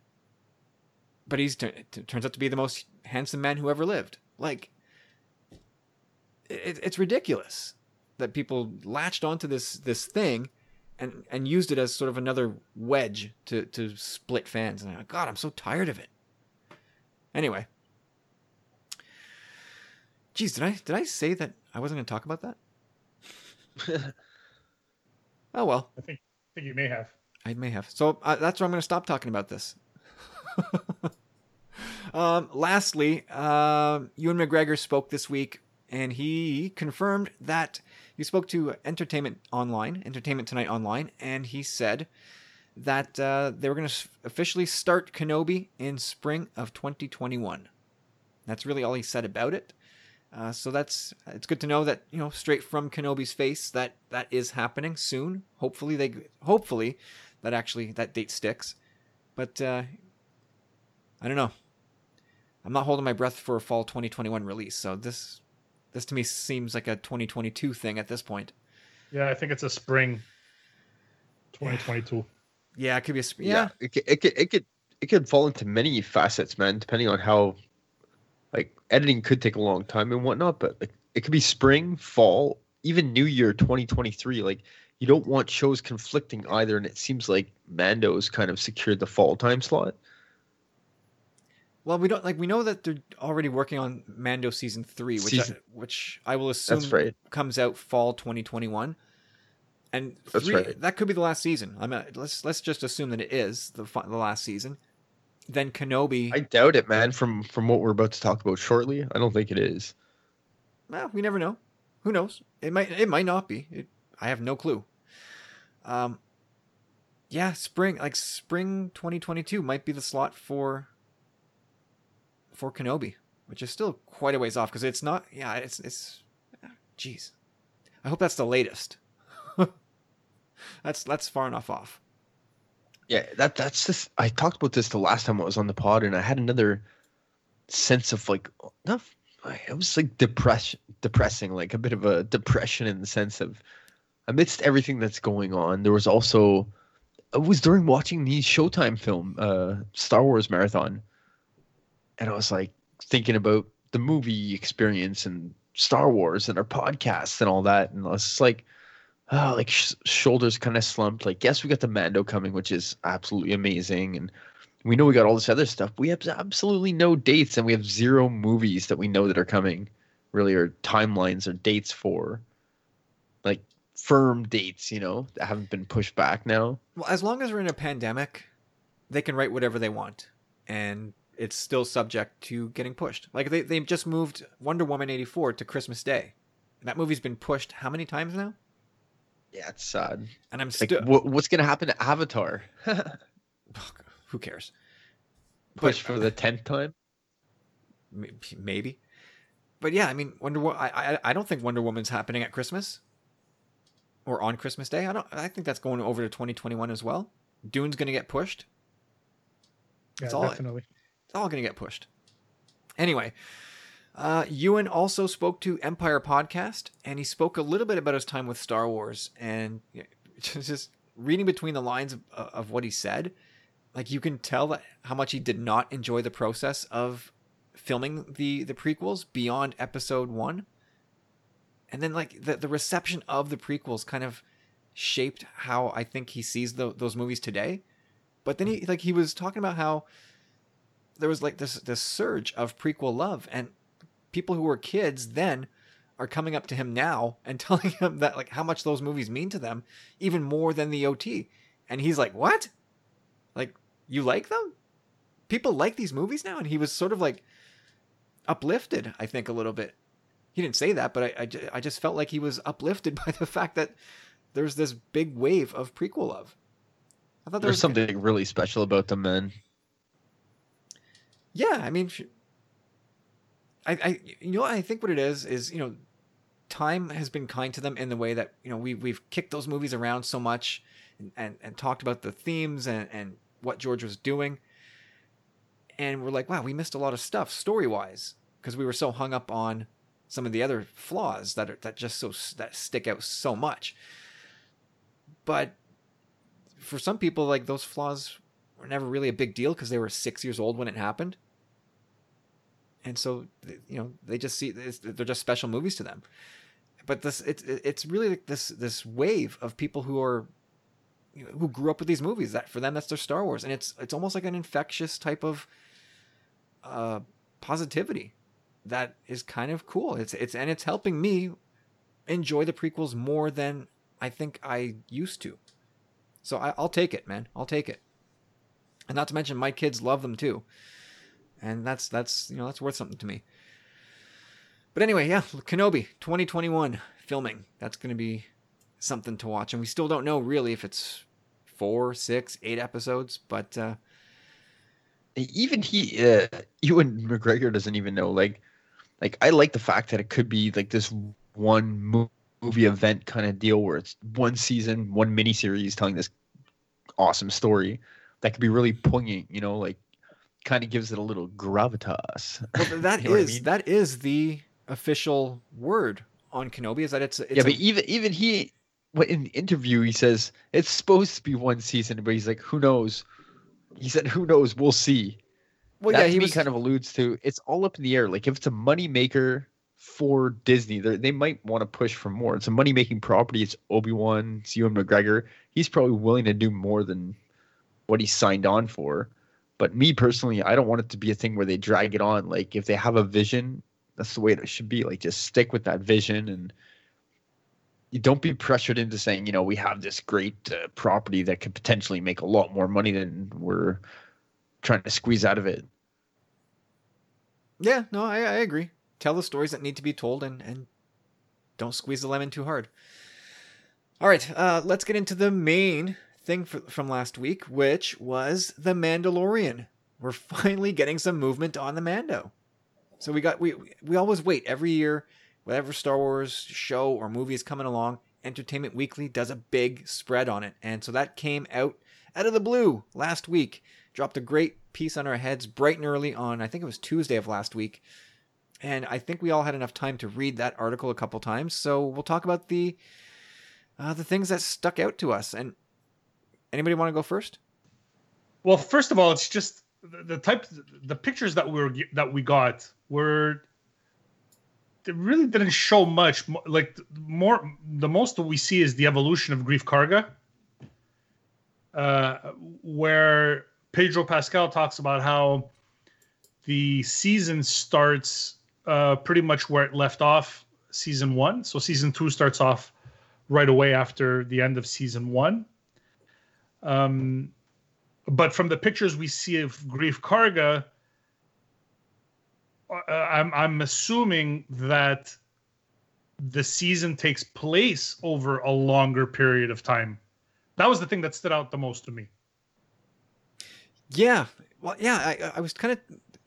But he's t- t- turns out to be the most handsome man who ever lived. Like, it, it's ridiculous that people latched onto this this thing, and and used it as sort of another wedge to to split fans. And I, God, I'm so tired of it. Anyway, Geez, did I did I say that I wasn't going to talk about that? Oh well. I think I think you may have. I may have. So uh, that's where I'm going to stop talking about this. um, lastly, um, Ewan McGregor spoke this week, and he confirmed that he spoke to Entertainment Online, Entertainment Tonight Online, and he said that uh, they were going to officially start Kenobi in spring of 2021. That's really all he said about it. Uh, so that's it's good to know that you know straight from Kenobi's face that that is happening soon. Hopefully they hopefully that actually that date sticks. But uh, I don't know. I'm not holding my breath for a fall 2021 release. So this this to me seems like a 2022 thing at this point. Yeah, I think it's a spring 2022. Yeah, it could be a sp- yeah. it could, it could it could it could fall into many facets, man, depending on how like editing could take a long time and whatnot, but like it could be spring, fall, even New Year 2023. Like you don't want shows conflicting either, and it seems like Mando's kind of secured the fall time slot. Well, we don't like we know that they're already working on Mando season three, which Season- I, which I will assume right. comes out fall 2021. And three, right. that could be the last season. I mean, let's let's just assume that it is the the last season. Then Kenobi. I doubt it, man. From from what we're about to talk about shortly, I don't think it is. well, we never know. Who knows? It might it might not be. It, I have no clue. Um. Yeah, spring like spring 2022 might be the slot for for Kenobi, which is still quite a ways off because it's not. Yeah, it's it's. Jeez, I hope that's the latest. that's that's far enough off. Yeah, that that's this. I talked about this the last time I was on the pod, and I had another sense of like, not. It was like depression, depressing, like a bit of a depression in the sense of, amidst everything that's going on, there was also, it was during watching the Showtime film, uh, Star Wars marathon, and I was like thinking about the movie experience and Star Wars and our podcasts and all that, and I was just like, oh, like sh- shoulders kind of slumped. Like, yes, we got the Mando coming, which is absolutely amazing, and we know we got all this other stuff. We have absolutely no dates, and we have zero movies that we know that are coming, really, or timelines or dates for, like firm dates, you know, that haven't been pushed back now. Well, as long as we're in a pandemic, they can write whatever they want, and it's still subject to getting pushed. Like they they just moved Wonder Woman eighty four to Christmas Day. And That movie's been pushed how many times now? Yeah, it's sad. And I'm Like, still what's gonna happen to Avatar? who cares? Push for the tenth time. Maybe. But yeah, I mean, Wonder Wo- I, I I don't think Wonder Woman's happening at Christmas or on Christmas Day. I don't. I think that's going over to 2021 as well. Dune's going to get pushed. Yeah, It's all- definitely. All going to get pushed. Anyway, uh, Ewan also spoke to Empire Podcast, and he spoke a little bit about his time with Star Wars, and you know, just reading between the lines of, of what he said, like you can tell that how much he did not enjoy the process of filming the the prequels beyond Episode One, and then like the the reception of the prequels kind of shaped how I think he sees tho- those movies today. But then he like he was talking about how there was like this this surge of prequel love and people who were kids then are coming up to him now and telling him that like how much those movies mean to them even more than the OT and he's like what? Like you like them? People like these movies now? And he was sort of like uplifted I think a little bit. He didn't say that but I I, I just felt like he was uplifted by the fact that there's this big wave of prequel love. I thought there There's was something really special about them, man. Yeah, I mean, sh- I, I, you know, I think what it is is, you know, time has been kind to them in the way that you know we we've kicked those movies around so much, and and, and talked about the themes and and what George was doing, and we're like, wow, we missed a lot of stuff story wise because we were so hung up on some of the other flaws that are that just so that stick out so much. But for some people, like those flaws were never really a big deal because they were six years old when it happened. And so, you know, they just see they're just special movies to them. But this, it's it's really like this this wave of people who are, you know, who grew up with these movies. That for them, that's their Star Wars, and it's it's almost like an infectious type of, uh, positivity, that is kind of cool. It's it's and it's helping me enjoy the prequels more than I think I used to. So I, I'll take it, man. I'll take it. And not to mention, my kids love them too, and that's that's you know that's worth something to me. But anyway, yeah, Kenobi 2021 filming. That's going to be something to watch, and we still don't know really if it's four, six, eight episodes, but uh, even he uh, Ewan McGregor doesn't even know like like I like the fact that it could be like this one movie event kind of deal where it's one season, one mini series telling this awesome story that could be really poignant. You know, like kind of gives it a little gravitas. Well, that You know what I is mean? that is the official word on Kenobi. Is that it's, it's yeah, a- but even even he, what in the interview he says it's supposed to be one season, but he's like, who knows? He said, who knows? We'll see. well, that yeah, he was kind of alludes to it's all up in the air. Like if it's a money maker for Disney, they they might want to push for more. It's a money making property. It's Obi Wan, it's Ewan McGregor. He's probably willing to do more than what he signed on for. But me personally, I don't want it to be a thing where they drag it on. Like if they have a vision, that's the way it should be. Like just stick with that vision and you don't be pressured into saying, you know, we have this great uh, property that could potentially make a lot more money than we're trying to squeeze out of it. Yeah, no, I, I agree. Tell the stories that need to be told and, and don't squeeze the lemon too hard. All right, uh, let's get into the main thing for, from last week, which was The Mandalorian. We're finally getting some movement on the Mando. So we got we we always wait every year, whatever Star Wars show or movie is coming along. Entertainment Weekly does a big spread on it, and so that came out out of the blue last week. Dropped a great piece on our heads bright and early on I think it was Tuesday of last week, and I think we all had enough time to read that article a couple times. So we'll talk about the uh, the things that stuck out to us. And anybody want to go first? Well, first of all, it's just the, type, the pictures that we were that we got were. They really didn't show much. Like more, the most we see is the evolution of Greef Karga, uh, where Pedro Pascal talks about how the season starts uh, pretty much where it left off season one. So season two starts off right away after the end of season one. Um, but from the pictures we see of Greef Karga, uh, I'm I'm assuming that the season takes place over a longer period of time. That was the thing that stood out the most to me. Yeah. Well, yeah, I, I was kind of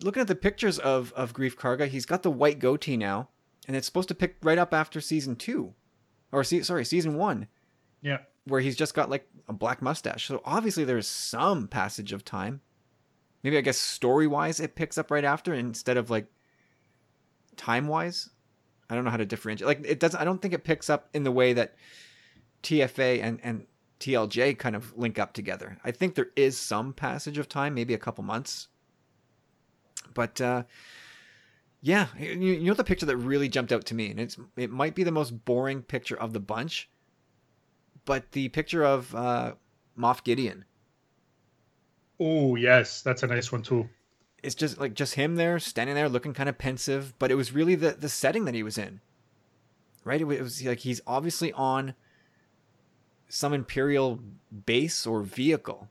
looking at the pictures of, of Greef Karga. He's got the white goatee now, and it's supposed to pick right up after season two. Or, se- sorry, season one, Yeah. Where he's just got like a black mustache. So obviously there's some passage of time. Maybe, I guess, story wise, it picks up right after instead of like time wise. I don't know how to differentiate. Like, it doesn't, I don't think it picks up in the way that TFA and, and TLJ kind of link up together. I think there is some passage of time, maybe a couple months. But uh, yeah, you, you know the picture that really jumped out to me, and it's it might be the most boring picture of the bunch, but the picture of uh, Moff Gideon. Oh yes, that's a nice one too. It's just like just him there, standing there, looking kind of pensive. But it was really the the setting that he was in, right? It was, it was like he's obviously on some imperial base or vehicle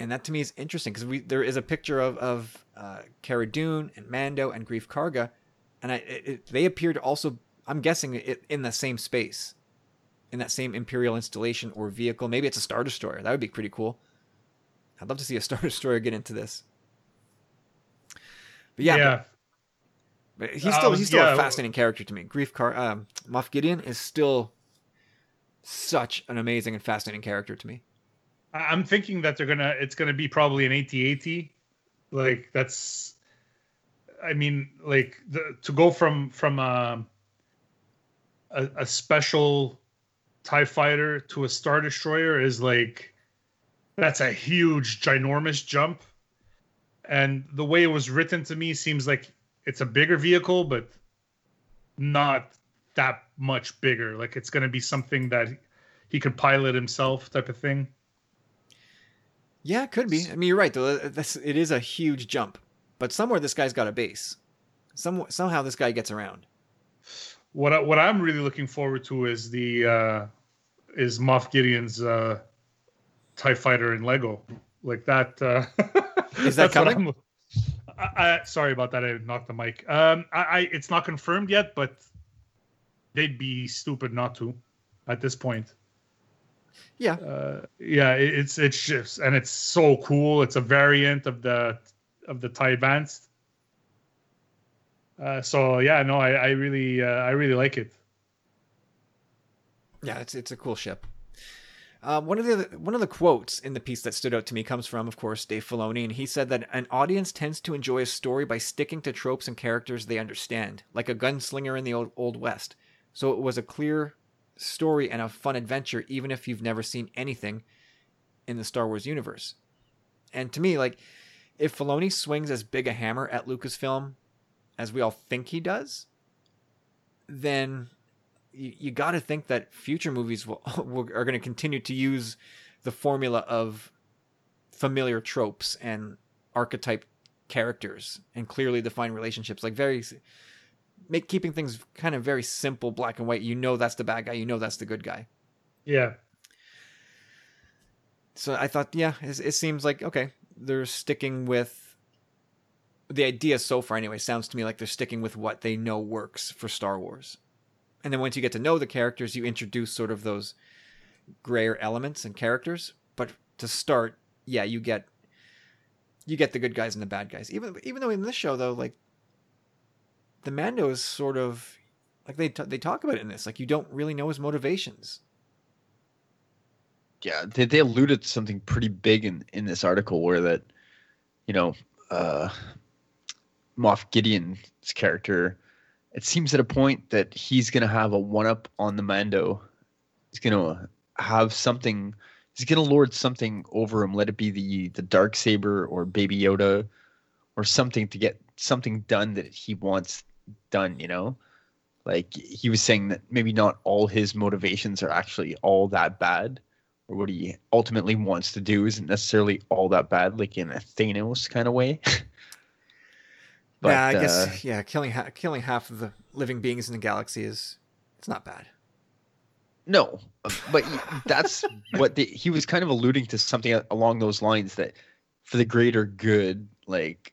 and that to me is interesting because we there is a picture of of uh, Cara Dune and Mando and Greef Karga, and I it, it, they appear to also I'm guessing it in the same space, in that same imperial installation or vehicle. Maybe it's a star destroyer. That would be pretty cool. I'd love to see a star destroyer get into this. But yeah, yeah. but, but he's still Um, he's still yeah. a fascinating character to me. Greef Car um, Moff Gideon is still such an amazing and fascinating character to me. I'm thinking that they're gonna. It's gonna be probably an AT-AT. Like that's. I mean, like the, to go from from um, a, a special Tie Fighter to a Star Destroyer is like that's a huge, ginormous jump. And the way it was written to me seems like it's a bigger vehicle, but not that much bigger. Like it's going to be something that he could pilot himself, type of thing. Yeah, it could be. I mean, you're right though. That's, it is a huge jump, but somewhere this guy's got a base. Some somehow this guy gets around. What I, what I'm really looking forward to is the uh, is Moff Gideon's uh, Tie Fighter in Lego, like that. Uh, Is that coming? I, I, sorry about that. I knocked the mic. Um, I, I it's not confirmed yet, but they'd be stupid not to at this point. Yeah, Uh, yeah, it, it's it's just and it's so cool. It's a variant of the of the Tie Advanced. Uh, so yeah, no, I, I really uh, I really like it. Yeah, it's it's a cool ship. Um, one of the one of the quotes in the piece that stood out to me comes from, of course, Dave Filoni, and he said that an audience tends to enjoy a story by sticking to tropes and characters they understand, like a gunslinger in the old, old West. So it was a clear story and a fun adventure, even if you've never seen anything in the Star Wars universe. And to me, like, if Filoni swings as big a hammer at Lucasfilm as we all think he does, then you, you got to think that future movies will, will are going to continue to use the formula of familiar tropes and archetype characters and clearly defined relationships. Like very make keeping things kind of very simple black and white. You know that's the bad guy you know that's the good guy. Yeah, so i thought yeah it, it seems like okay they're sticking with the idea so far anyway sounds to me like they're sticking with what they know works for star wars. And then once you get to know the characters you introduce sort of those grayer elements and characters. But to start yeah you get you get the good guys and the bad guys. Even even though in this show though like the mando is sort of like they t- they talk about it in this like you don't really know his motivations. Yeah, they, they alluded to something pretty big in in this article where that, you know, uh, Moff Gideon's character, it seems at a point that he's gonna have a one up on the Mando. He's gonna have something. He's gonna lord something over him. Let it be the the dark saber or Baby Yoda, or something to get something done that he wants done. You know, like he was saying that maybe not all his motivations are actually all that bad or what he ultimately wants to do isn't necessarily all that bad, like in a Thanos kind of way. But, yeah, I guess uh, yeah, killing ha- killing half of the living beings in the galaxy is it's not bad. no, but that's what the, he was kind of alluding to something along those lines that for the greater good, like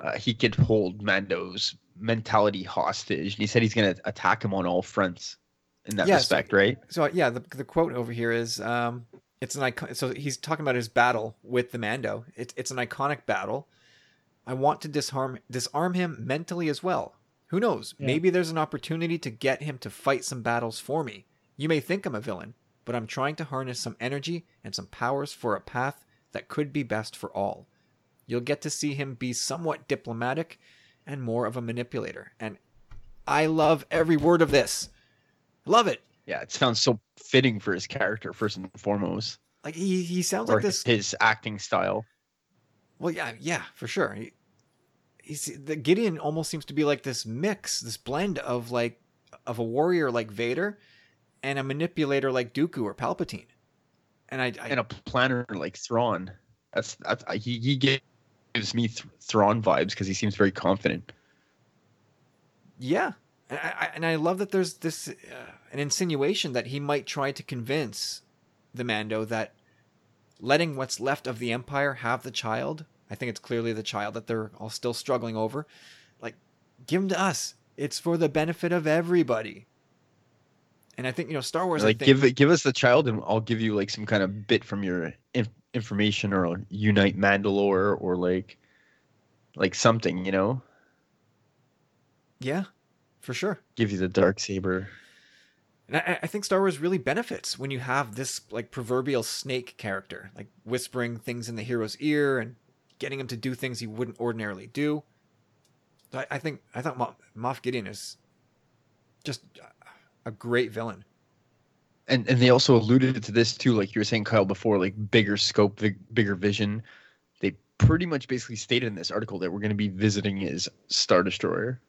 uh, he could hold Mando's mentality hostage, and he said he's going to attack him on all fronts in that Yes. respect, right? So yeah, the the quote over here is um it's an icon so he's talking about his battle with the Mando. It's it's an iconic battle. I want to disarm disarm him mentally as well. Who knows? Yeah. Maybe there's an opportunity to get him to fight some battles for me. You may think I'm a villain, but I'm trying to harness some energy and some powers for a path that could be best for all. You'll get to see him be somewhat diplomatic and more of a manipulator. And I love every word of this. Love it. Yeah, it sounds so fitting for his character first and foremost, Like he he sounds or like this. his acting style. Well, yeah, yeah, for sure. He, he's the Gideon almost seems to be like this mix, this blend of like of a warrior like Vader and a manipulator like Dooku or Palpatine. And I, I and a planner like Thrawn. That's that's I- he he gives me Th- Thrawn vibes because he seems very confident. yeah, and I, and I love that there's this uh, an insinuation that he might try to convince the Mando that letting what's left of the Empire have the child. I think it's clearly the child that they're all still struggling over. Like, give them to us. It's for the benefit of everybody. And I think you know Star Wars. Like think, give it give us the child and I'll give you like some kind of bit from your inf- information or unite Mandalore or like like something you know yeah, for sure. give you the dark saber. And I, I think Star Wars really benefits when you have this like proverbial snake character, like whispering things in the hero's ear and getting him to do things he wouldn't ordinarily do. So I, I think I thought Mo- Moff Gideon is just a great villain. And and they also alluded to this too, like you were saying, Kyle, before, like bigger scope, big, bigger vision. They pretty much basically stated in this article that we're going to be visiting his Star Destroyer.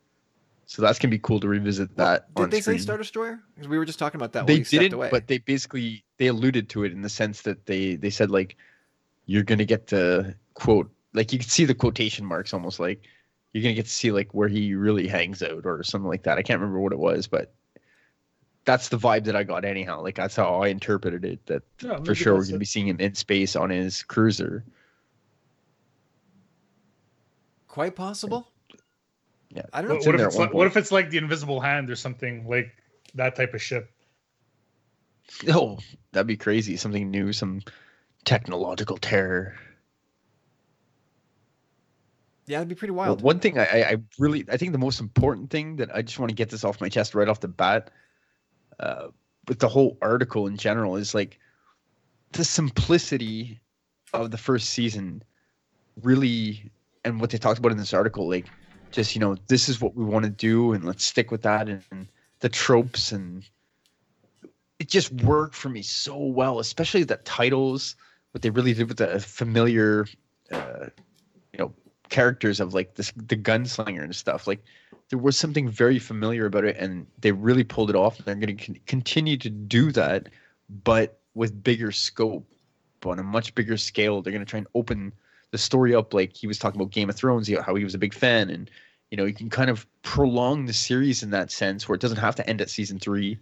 So that's gonna be cool to revisit that. Did on they screen. say Star Destroyer? Because we were just talking about that. they while you stepped didn't, but they basically they alluded to it in the sense that they they said like you're gonna get to quote like you can see the quotation marks almost like you're gonna get to see like where he really hangs out or something like that. I can't remember what it was, but that's the vibe that I got anyhow. Like that's how I interpreted it. That Yeah, for sure we're gonna it. be seeing him in space on his cruiser. Quite possible. Yeah. I don't know. What, what if it's like, what if it's like the Invisible Hand or something like that type of ship? Oh, that'd be crazy. Something new, some technological terror. Yeah, it'd be pretty Well, wild. one thing I, I really I think the most important thing that I just want to get this off my chest right off the bat, uh, with the whole article in general is like the simplicity of the first season, really, and what they talked about in this article, like just you know this is what we want to do and let's stick with that and, and the tropes and it just worked for me so well, especially the titles, what they really did with the familiar, uh, characters of like this the gunslinger and stuff. Like there was something very familiar about it and they really pulled it off they're going to con- continue to do that but with bigger scope. On a much bigger scale they're going to try and open the story up like he was talking about game of thrones how he was a big fan and you know you can kind of prolong the series in that sense where it doesn't have to end at season three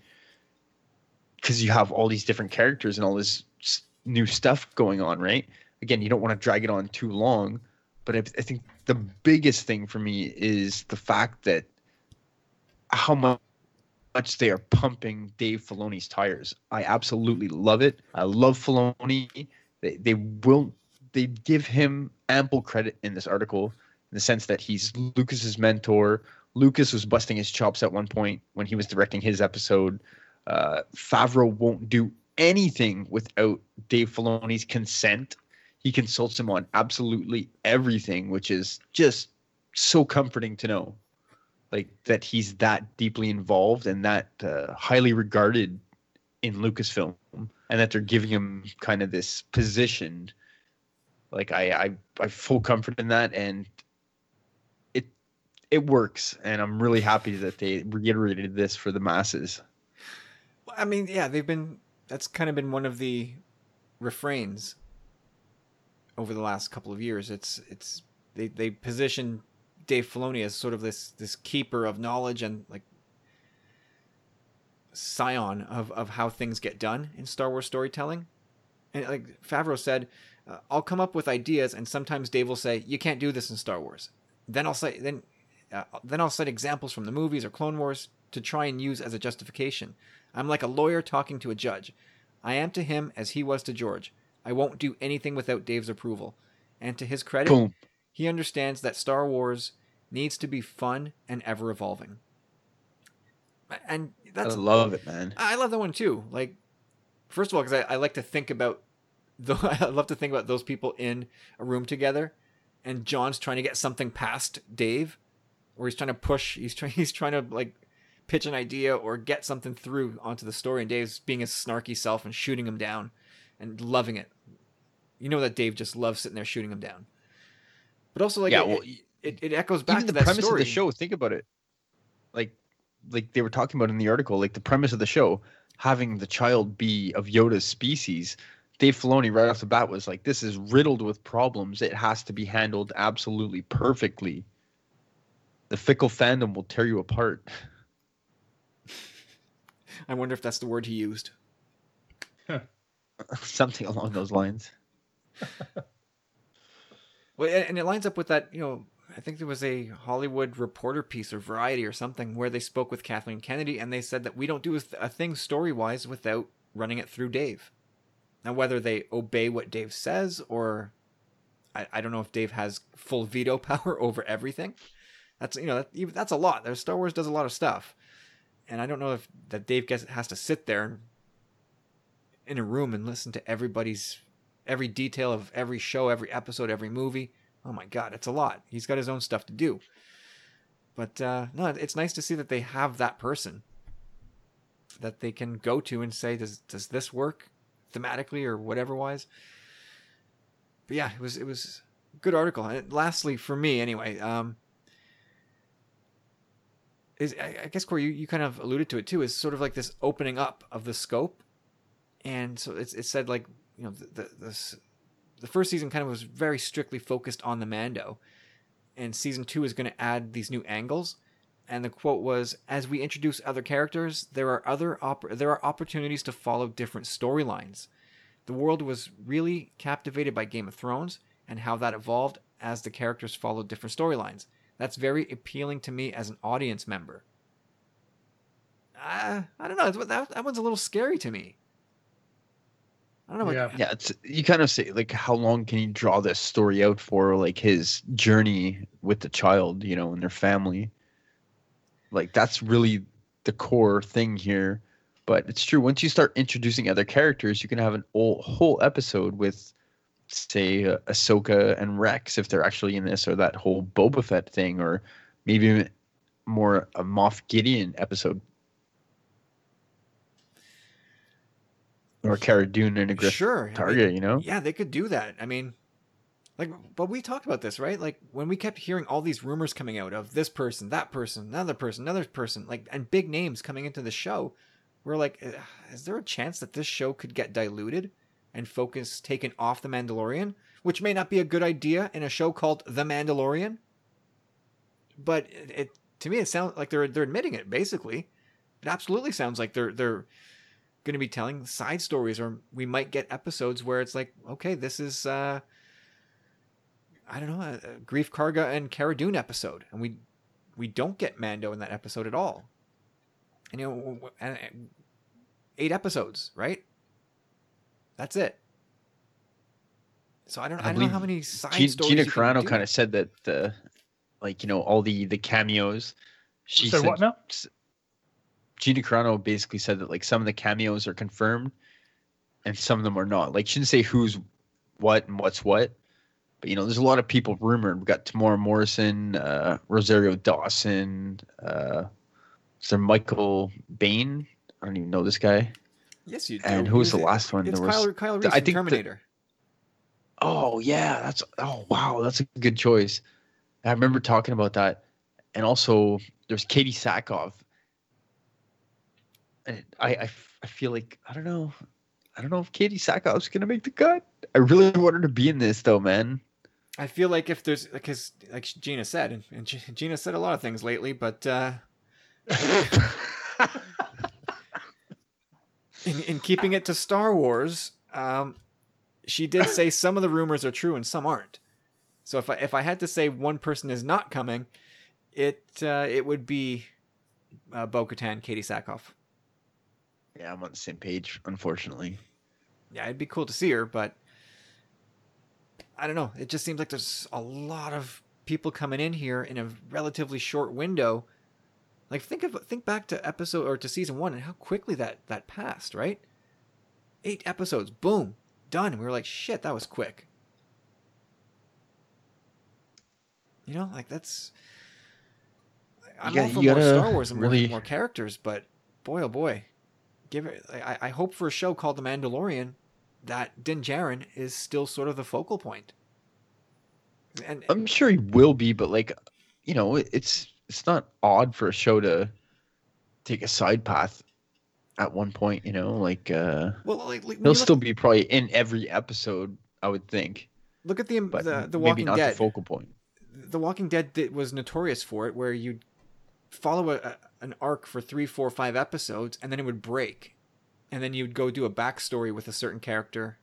because you have all these different characters and all this new stuff going on right? Again you don't want to drag it on too long but I, I think the biggest thing for me is the fact that how mu- much they are pumping Dave Filoni's tires. I absolutely love it. I love Filoni. They, they will they give him ample credit in this article in the sense that he's Lucas's mentor. Lucas was busting his chops at one point when he was directing his episode. Uh, Favreau won't do anything without Dave Filoni's consent he consults him on absolutely everything, which is just so comforting to know. Like that he's that deeply involved and that uh, highly regarded in Lucasfilm, and that they're giving him kind of this position. Like I, I, I full comfort in that, and it, it works, and I'm really happy that they reiterated this for the masses. I mean, yeah, they've been. That's kind of been one of the refrains over the last couple of years. It's it's they they position Dave Filoni as sort of this this keeper of knowledge and like scion of of how things get done in Star Wars storytelling. And like Favreau said, uh, I'll come up with ideas, and sometimes Dave will say, "You can't do this in Star Wars." Then I'll say, then uh, then I'll cite examples from the movies or Clone Wars to try and use as a justification. I'm like a lawyer talking to a judge. I am to him as he was to George. I won't do anything without Dave's approval. And to his credit, Boom. he understands that Star Wars needs to be fun and ever evolving. And that's I love it, man. I love that one too. Like, first of all, because I, I like to think about, the, I love to think about those people in a room together, and John's trying to get something past Dave, or he's trying to push. He's trying. He's trying to like pitch an idea or get something through onto the story, and Dave's being his snarky self and shooting him down, and loving it. You know that Dave just loves sitting there shooting him down. But also, like, yeah, it, well, it, it echoes back even to the that premise story. of the show think about it like like they were talking about in the article like the premise of the show having the child be of yoda's species dave filoni right off the bat was like this is riddled with problems it has to be handled absolutely perfectly the fickle fandom will tear you apart I wonder if that's the word he used. something along those lines Well, and and it lines up with that, you know, I think there was a Hollywood Reporter piece or Variety or something where they spoke with Kathleen Kennedy and they said that we don't do a, th- a thing story wise without running it through Dave. Now, whether they obey what Dave says or I, I don't know if Dave has full veto power over everything. That's you know that, that's a lot. Star Wars does a lot of stuff, and I don't know if that Dave gets has to sit there in a room and listen to everybody's every detail of every show, every episode, every movie. Oh my god, it's a lot. He's got his own stuff to do. But uh, no, it's nice to see that they have that person that they can go to and say, "Does does this work thematically or whatever wise?" But yeah, it was it was a good article. And lastly, for me anyway, um, is I, I guess Corey, you, you kind of alluded to it too. Is sort of like this opening up of the scope, and so it's it said like you know the the, the first season kind of was very strictly focused on the Mando, and season two is going to add these new angles. And the quote was, "As we introduce other characters, there are other opp- there are opportunities to follow different storylines. The world was really captivated by Game of Thrones and how that evolved as the characters followed different storylines. That's very appealing to me as an audience member." Uh, I don't know. That, that one's a little scary to me. I don't know. What, Yeah. Yeah, it's you kind of say like how long can you draw this story out for like his journey with the child, you know, and their family. Like that's really the core thing here. But it's true once you start introducing other characters, you can have an whole, whole episode with say uh, Ahsoka and Rex if they're actually in this or that whole Boba Fett thing or maybe more a Moff Gideon episode. Or Cara Dune and a Griff sure. I mean, Target, you know? Yeah, they could do that. I mean, like, but we talked about this, right? Like when we kept hearing all these rumors coming out of this person, that person, another person, another person, like, and big names coming into the show. We're like, "Uh, is there a chance that this show could get diluted and focus taken off the Mandalorian, which may not be a good idea in a show called The Mandalorian? But it, it to me, it sounds like they're they're admitting it. Basically, it absolutely sounds like they're they're going to be telling side stories or we might get episodes where it's like okay this is uh i don't know a, a greef karga and Cara Dune episode and we we don't get mando in that episode at all and you know w- w- and- and eight episodes right that's it so i don't I i, don't know how many side Gina, stories Gina Carano kind of said that the like you know all the the cameos. She Said said what now? Gina Carano basically said that like some of the cameos are confirmed, and some of them are not. Like she didn't say who's what and what's what, but you know there's a lot of people rumored. We've got Temuera Morrison, uh, Rosario Dawson, uh, Sir Michael Biehn. I don't even know this guy. yes you do And who was the it- last one? it's There was Kyle, Kyle Reese I think the- terminator Oh yeah, that's oh wow, that's a good choice. I remember talking about that, and also there's Katee Sackhoff. And I feel like I don't know, I don't know if Katee Sackhoff's gonna make the cut. I really want her to be in this though, man. I feel like if there's because like Gina said, and, and Gina said a lot of things lately, but uh, in, in keeping it to Star Wars, um, she did say some of the rumors are true and some aren't. So if I if I had to say one person is not coming, it uh, it would be uh, Bo-Katan, Katee Sackhoff. Yeah, I'm on the same page. Unfortunately, Yeah, it'd be cool to see her, but I don't know. It just seems like there's a lot of people coming in here in a relatively short window. Like think of think back to episode or to season one and how quickly that that passed, right? Eight episodes, boom, done. And we were like, shit, that was quick. You know, like that's. I'm gotta- all for more gotta Star Wars and really- more characters, but boy, oh boy, give it. I, I hope for a show called The Mandalorian that Din Djarin is still sort of the focal point. And I'm sure he will be, but like, you know, it's it's not odd for a show to take a side path at one point. You know, like uh well, like, like he'll still be probably in every episode. I would think, look at the but the, the maybe Walking not Dead. the focal point. the Walking Dead was notorious for it, where you'd follow a, an arc for three, four, five episodes, and then it would break, and then you'd go do a backstory with a certain character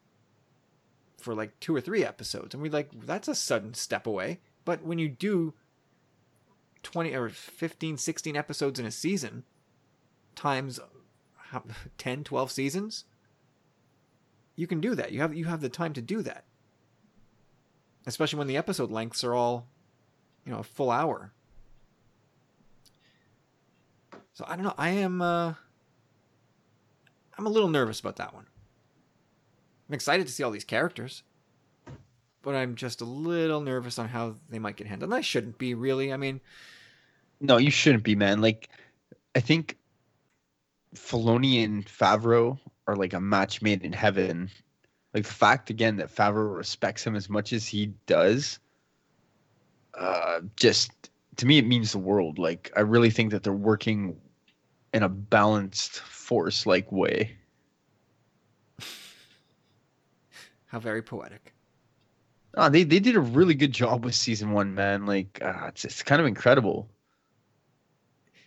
for like two or three episodes, and we like that's a sudden step away. But when you do 20 or 15, 16 episodes in a season, times how- 10, 12 seasons, you can do that. You have you have the time to do that. Especially when the episode lengths are all, you know, a full hour. So I don't know. I am uh I'm a little nervous about that one. I'm excited to see all these characters. But I'm just a little nervous on how they might get handled. And I shouldn't be really. I mean, No, you shouldn't be, man. Like, I think Filoni and Favreau are like a match made in heaven. Like the fact again that Favreau respects him as much as he does, uh, just to me it means the world. Like I really think that they're working in a balanced force like way. how very poetic. Ah, they they did a really good job with season one, man. Like uh, it's it's kind of incredible.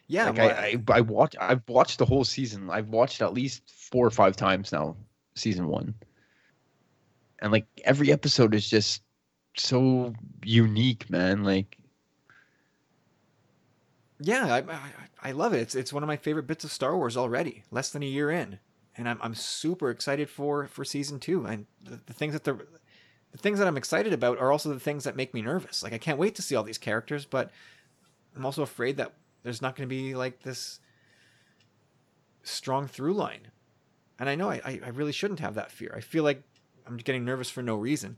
Yeah, like well, I, I I watch I've watched the whole season. I've watched at least four or five times now, season one. And like every episode is just so unique, man. Like Yeah, I, I I love it. It's it's one of my favorite bits of Star Wars already. Less than a year in, and I'm I'm super excited for for season two. And the, the things that the the things that I'm excited about are also the things that make me nervous. Like I can't wait to see all these characters, but I'm also afraid that there's not going to be like this strong through line. And I know I, I really shouldn't have that fear. I feel like I'm getting nervous for no reason.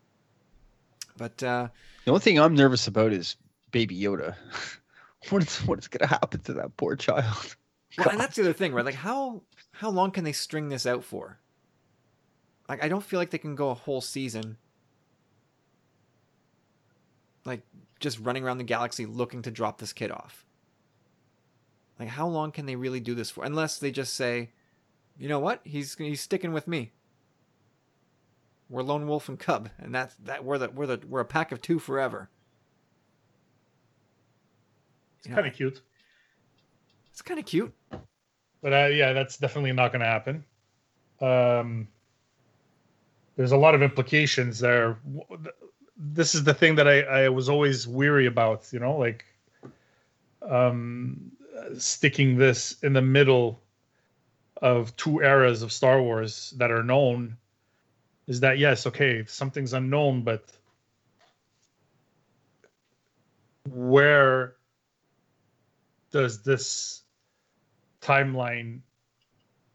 But uh, the only thing I'm nervous about is Baby Yoda. what is what is going to happen to that poor child? Well, and that's the other thing, right? Like how how long can they string this out for? Like I don't feel like they can go a whole season like just running around the galaxy looking to drop this kid off. Like how long can they really do this for? Unless they just say, "You know what? He's he's sticking with me. We're lone wolf and cub, and that's that we're the we're the we're a pack of two forever." It's kind of cute. It's kind of cute. But uh, yeah, that's definitely not going to happen. Um, there's a lot of implications there. This is the thing that I, I was always weary about, you know, like um, sticking this in the middle of two eras of Star Wars that are known is that yes, okay, something's unknown, but where does this timeline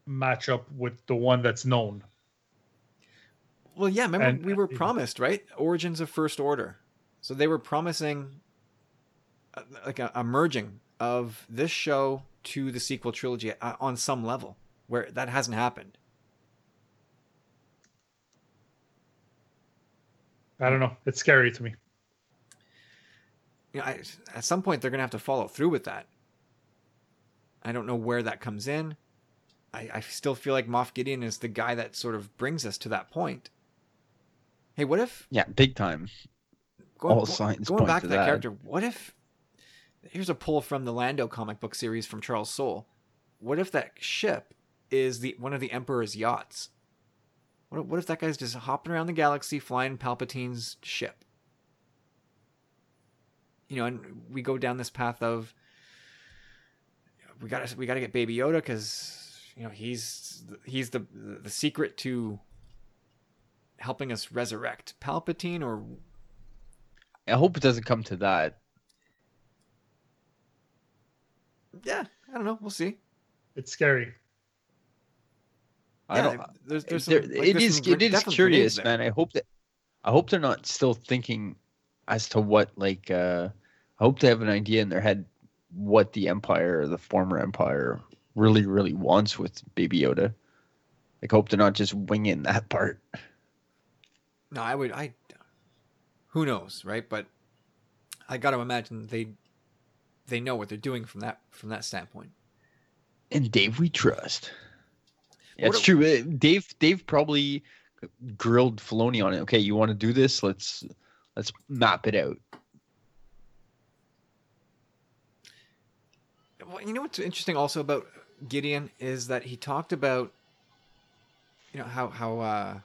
match up with the one that's known? Well, yeah, remember And- we were promised, right? Origins of First Order. So they were promising uh, like a, a merging of this show to the sequel trilogy uh, on some level where that hasn't happened. I don't know. It's scary to me. You know, I, at some point they're going to have to follow through with that. I don't know where that comes in. I, I still feel like Moff Gideon is the guy that sort of brings us to that point. Hey, what if Yeah, big time. going, All go- signs going back to that, that. character, what if here's a pull from the Lando comic book series from Charles Soule. What if that ship is the one of the Emperor's yachts? What what if that guy's just hopping around the galaxy flying Palpatine's ship? You know, and we go down this path of we got to we got to get Baby Yoda because you know he's he's the the secret to helping us resurrect Palpatine or I hope it doesn't come to that. yeah, I don't know. We'll see. It's scary. I Yeah, don't. There's, there's there- some, it like, there's is some gr- it is curious, man. I hope that I hope they're not still thinking as to what like uh I hope they have an idea in their head what the empire the former empire really really wants with Baby Yoda. Like hope they're not just winging that part. No, I would. I. Who knows, right? But I got to imagine they they know what they're doing from that from that standpoint. And Dave, we trust. Yeah, What it's a- true. Uh, Dave, Dave probably grilled Filoni on it. Okay, you want to do this? Let's let's map it out. Well, you know what's interesting also about Gideon is that he talked about, you know how how uh,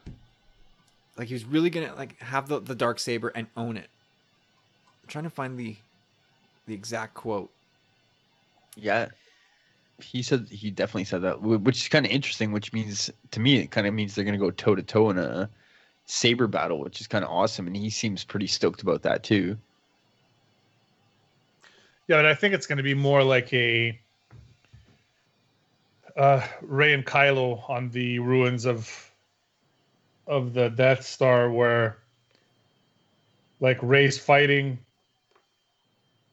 like he was really gonna like have the the dark saber and own it. I'm trying to find the the exact quote. Yeah, he said he definitely said that, which is kind of interesting. Which means to me, it kind of means they're gonna go toe to toe in a saber battle, which is kind of awesome. And he seems pretty stoked about that too. Yeah, but I think it's going to be more like a uh, Rey and Kylo on the ruins of of the Death Star, where like Rey's fighting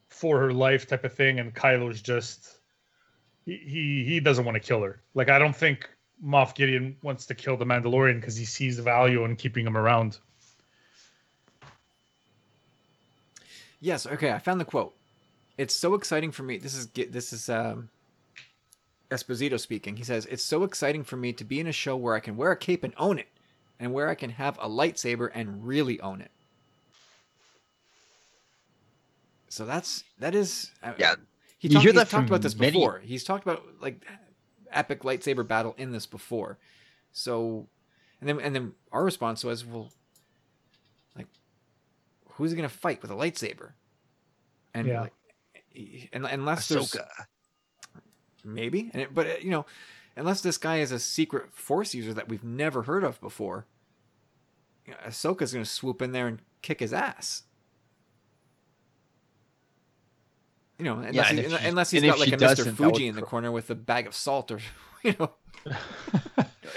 for her life, type of thing, and Kylo's just he he, he doesn't want to kill her. Like I don't think Moff Gideon wants to kill the Mandalorian because he sees the value in keeping him around. Yes. Okay. I found the quote. It's so exciting for me. This is this is um, Esposito speaking. He says, "It's so exciting for me to be in a show where I can wear a cape and own it, and where I can have a lightsaber and really own it." So that's that is Yeah, He you talked, hear he's that talked about this many- before. He's talked about like epic lightsaber battle in this before. So, and then and then our response was, well, like, who's he gonna fight with a lightsaber? And Yeah. like, and unless there's maybe, it, but uh, you know, unless this guy is a secret Force user that we've never heard of before, you know, Ahsoka's going to swoop in there and kick his ass. You know, unless, Yeah, he, she- unless he's got like a Mr. doesn't, that would Fuji in the pro- corner with a bag of salt or, you know.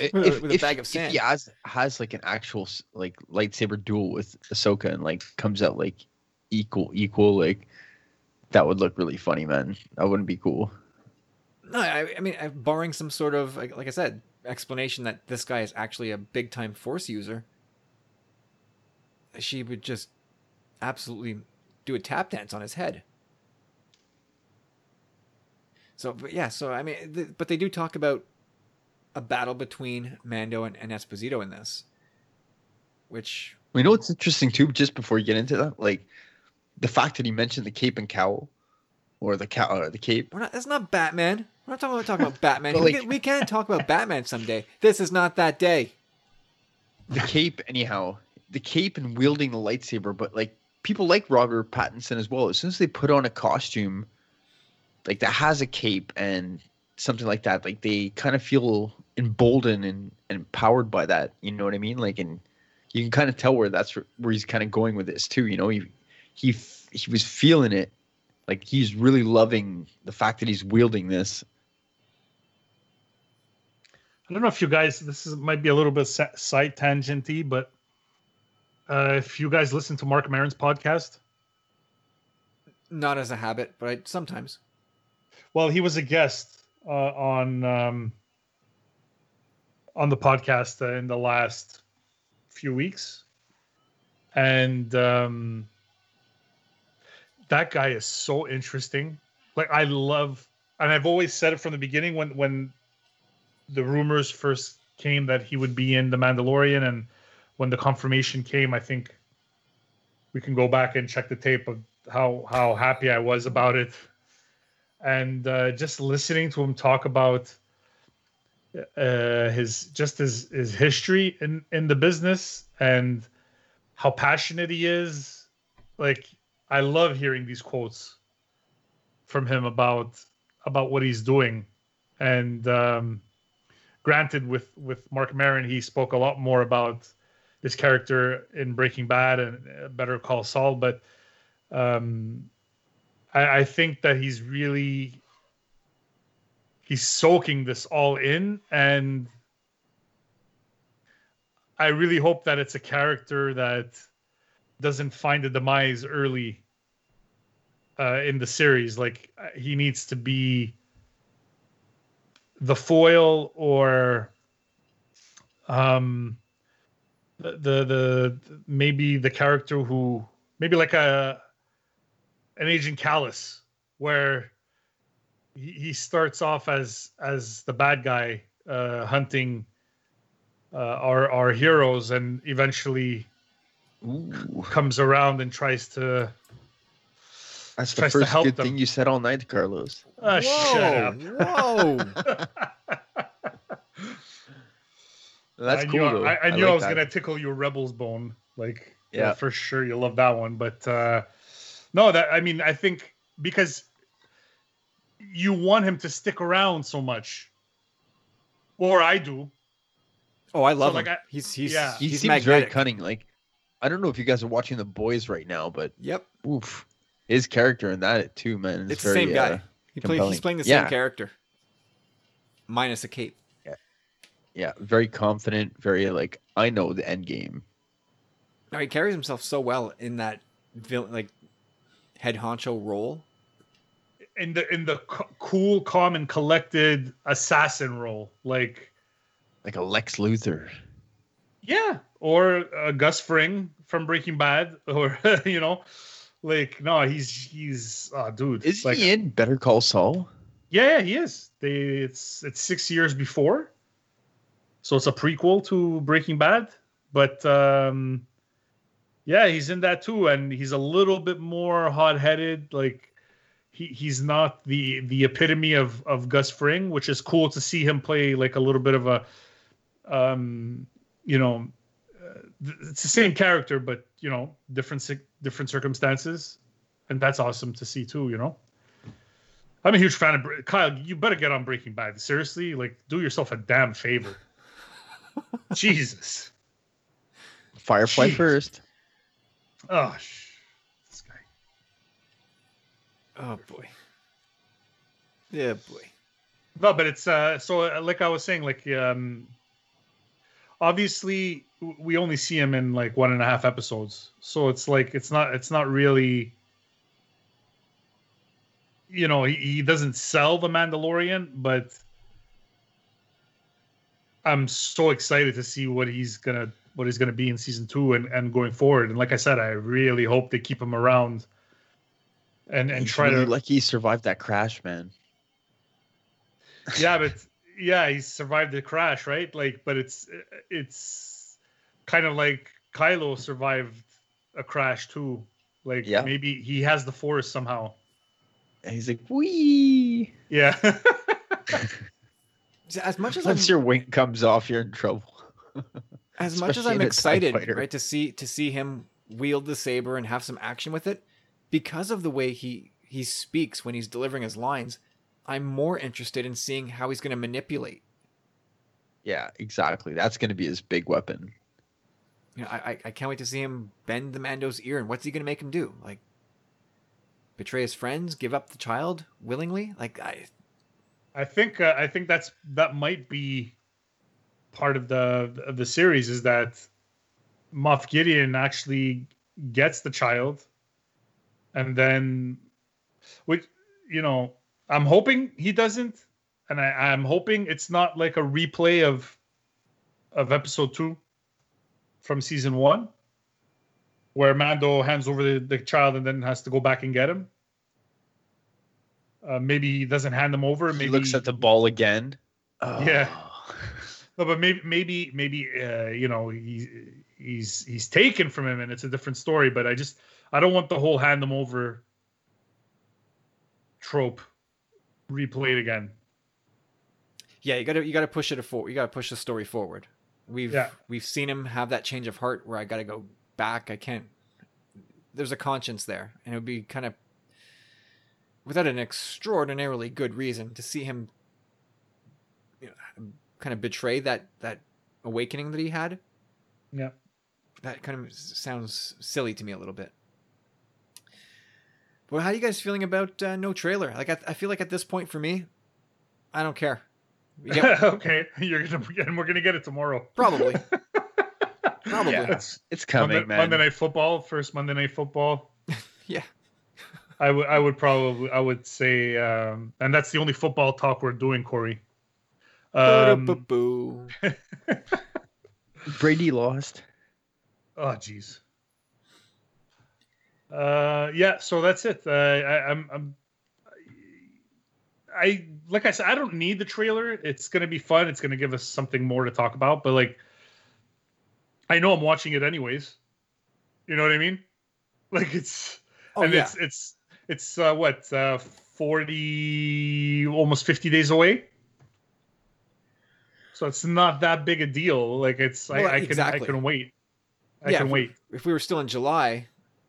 If, With a- bag of sand. he has has like an actual like lightsaber duel with Ahsoka and like comes out like equal equal like that would look really funny, man. That wouldn't be cool. No, I, I mean, I- barring some sort of, like, like I said, explanation that this guy is actually a big time Force user, she would just absolutely do a tap dance on his head. So, but yeah, so I mean, th- but they do talk about a battle between Mando and, and Esposito in this, which we know it's interesting too? Just before you get into that, like the fact that he mentioned the cape and cowl, or the cow, or the cape. we're not. That's not Batman. We're not talking about talking about Batman. But, we, can, we can talk about Batman someday. This is not that day. the cape anyhow the cape and wielding the lightsaber but like people like robert pattinson as well as soon as they put on a costume like that has a cape and something like that like they kind of feel emboldened and, and empowered by that you know what i mean like and you can kind of tell where that's where, where he's kind of going with this too you know he he f- he was feeling it. Like he's really loving the fact that he's wielding this. I don't know if you guys, this is might be a little bit side tangenty, but uh, if you guys listen to Mark Maron's podcast, Not as a habit, but I, sometimes. well, he was a guest uh, on um, on the podcast uh, in the last few weeks, and um, that guy is so interesting. Like I love, and I've always said it from the beginning when when the rumors first came that he would be in the Mandalorian, and when the confirmation came, I think we can go back and check the tape of how how happy I was about it, and uh, just listening to him talk about uh, his just his his history in in the business and how passionate he is. Like I love hearing these quotes from him about about what he's doing, and um, granted, with with Mark Maron, he spoke a lot more about this character in Breaking Bad and Better Call Saul, but um, I, I think that he's really he's soaking this all in, and I really hope that it's a character that doesn't find a demise early uh, in the series. Like uh, he needs to be the foil or um the, the the maybe the character who maybe like a an agent Kallus where he, he starts off as as the bad guy uh hunting uh our our heroes and eventually Ooh, comes around and tries to that's the tries to first help good them. thing you said all night carlos uh, shut up Whoa! that's I cool knew, though I, I knew I, like was that. gonna tickle your rebels bone. Like, yeah, Yeah. for sure, you love that one. But uh no, that I mean, I think because you want him to stick around so much, or I do. Oh, I love like, him. I- he's he's yeah. he he's seems magnetic. very cunning. Like, I don't know if you guys are watching The Boys right now, but Yep, oof, his character in that too, man. is it's the same guy. uh, he play, he's playing the Yeah. same character, minus a cape. yeah, very confident. Very like, I know the end game. No, he carries himself so well in that villain, like head honcho role. In the in the co- cool, calm, and collected assassin role, like Like a Lex Luthor. Yeah, or uh, Gus Fring from Breaking Bad, or you know, like no, he's he's uh, dude. Is like, he in Better Call Saul? Yeah, yeah, he is. They it's it's six years before, so it's a prequel to Breaking Bad. But um, yeah, he's in that too, and he's a little bit more hot-headed. Like he he's not the the epitome of of Gus Fring, which is cool to see him play like a little bit of a, um, you know, uh, it's the same character, but you know, different different circumstances, and that's awesome to see too. You know. I'm a huge fan of Bre- Kyle. You better get on Breaking Bad. Seriously, like do yourself a damn favor. Jesus. Firefly Jeez. first. Oh, sh- this guy. Oh boy. Yeah, boy. No, but it's uh so uh, like I was saying, like um obviously we only see him in like one and a half episodes. So it's like it's not it's not really you know, he, he doesn't sell the Mandalorian, but I'm so excited to see what he's gonna what he's gonna be in season two and, and going forward. And like I said, I really hope they keep him around and and He's try really to like he survived that crash, man. yeah, but yeah, he survived the crash, right? Like, but it's it's kind of like Kylo survived a crash too. Like, Yeah. maybe he has the force somehow. And he's like, wee. Yeah, As much as I'm Once your wing comes off, you're in trouble. as much as I'm in a TIE excited, right, to see to see him wield the saber and have some action with it, because of the way he he speaks when he's delivering his lines, I'm more interested in seeing how he's going to manipulate. Yeah, exactly. That's going to be his big weapon. You know, I, I I can't wait to see him bend the Mando's ear, and what's he going to make him do? Like betray his friends, give up the child willingly? Like I I think uh, I think that's that might be part of the of the series is that Moff Gideon actually gets the child, and then, which you know, I'm hoping he doesn't, and I, I'm hoping it's not like a replay of of episode two from season one, where Mando hands over the, the child and then has to go back and get him. Uh, maybe he doesn't hand him over. Maybe He looks at the ball again. Yeah. Oh. No, but maybe maybe maybe uh, you know he's he's he's taken from him and it's a different story. But I just I don't want the whole hand them over trope replayed again. yeah, you got to you got to push it forward. You got to push the story forward. We've Yeah. we've seen him have that change of heart where I got to go back. I can't. There's a conscience there, and it would be kind of without an extraordinarily good reason to see him, you know, kind of betray that that awakening that he had. Yeah. That kind of sounds silly to me a little bit. Well, how are you guys feeling about uh, no trailer? Like, I, I feel like at this point for me, I don't care. We get, okay, you're gonna and we're gonna get it tomorrow. probably, probably. Yeah. That's It's coming, Monday, man. Monday night football, first Monday night football. Yeah. I would I would probably I would say um, and that's the only football talk we're doing, Corey. Um, Boo. Brady lost. Oh, jeez. Uh, yeah. So that's it. Uh, I, I'm, I'm, I like I said, I don't need the trailer. It's gonna be fun. It's gonna give us something more to talk about. But like, I know I'm watching it anyways. You know what I mean? Like it's Oh and yeah. it's it's it's uh, what uh, forty almost fifty days away. So it's not that big a deal. Like it's Well, I, I can exactly. I can wait. I Yeah, can if- wait. If we were still in July,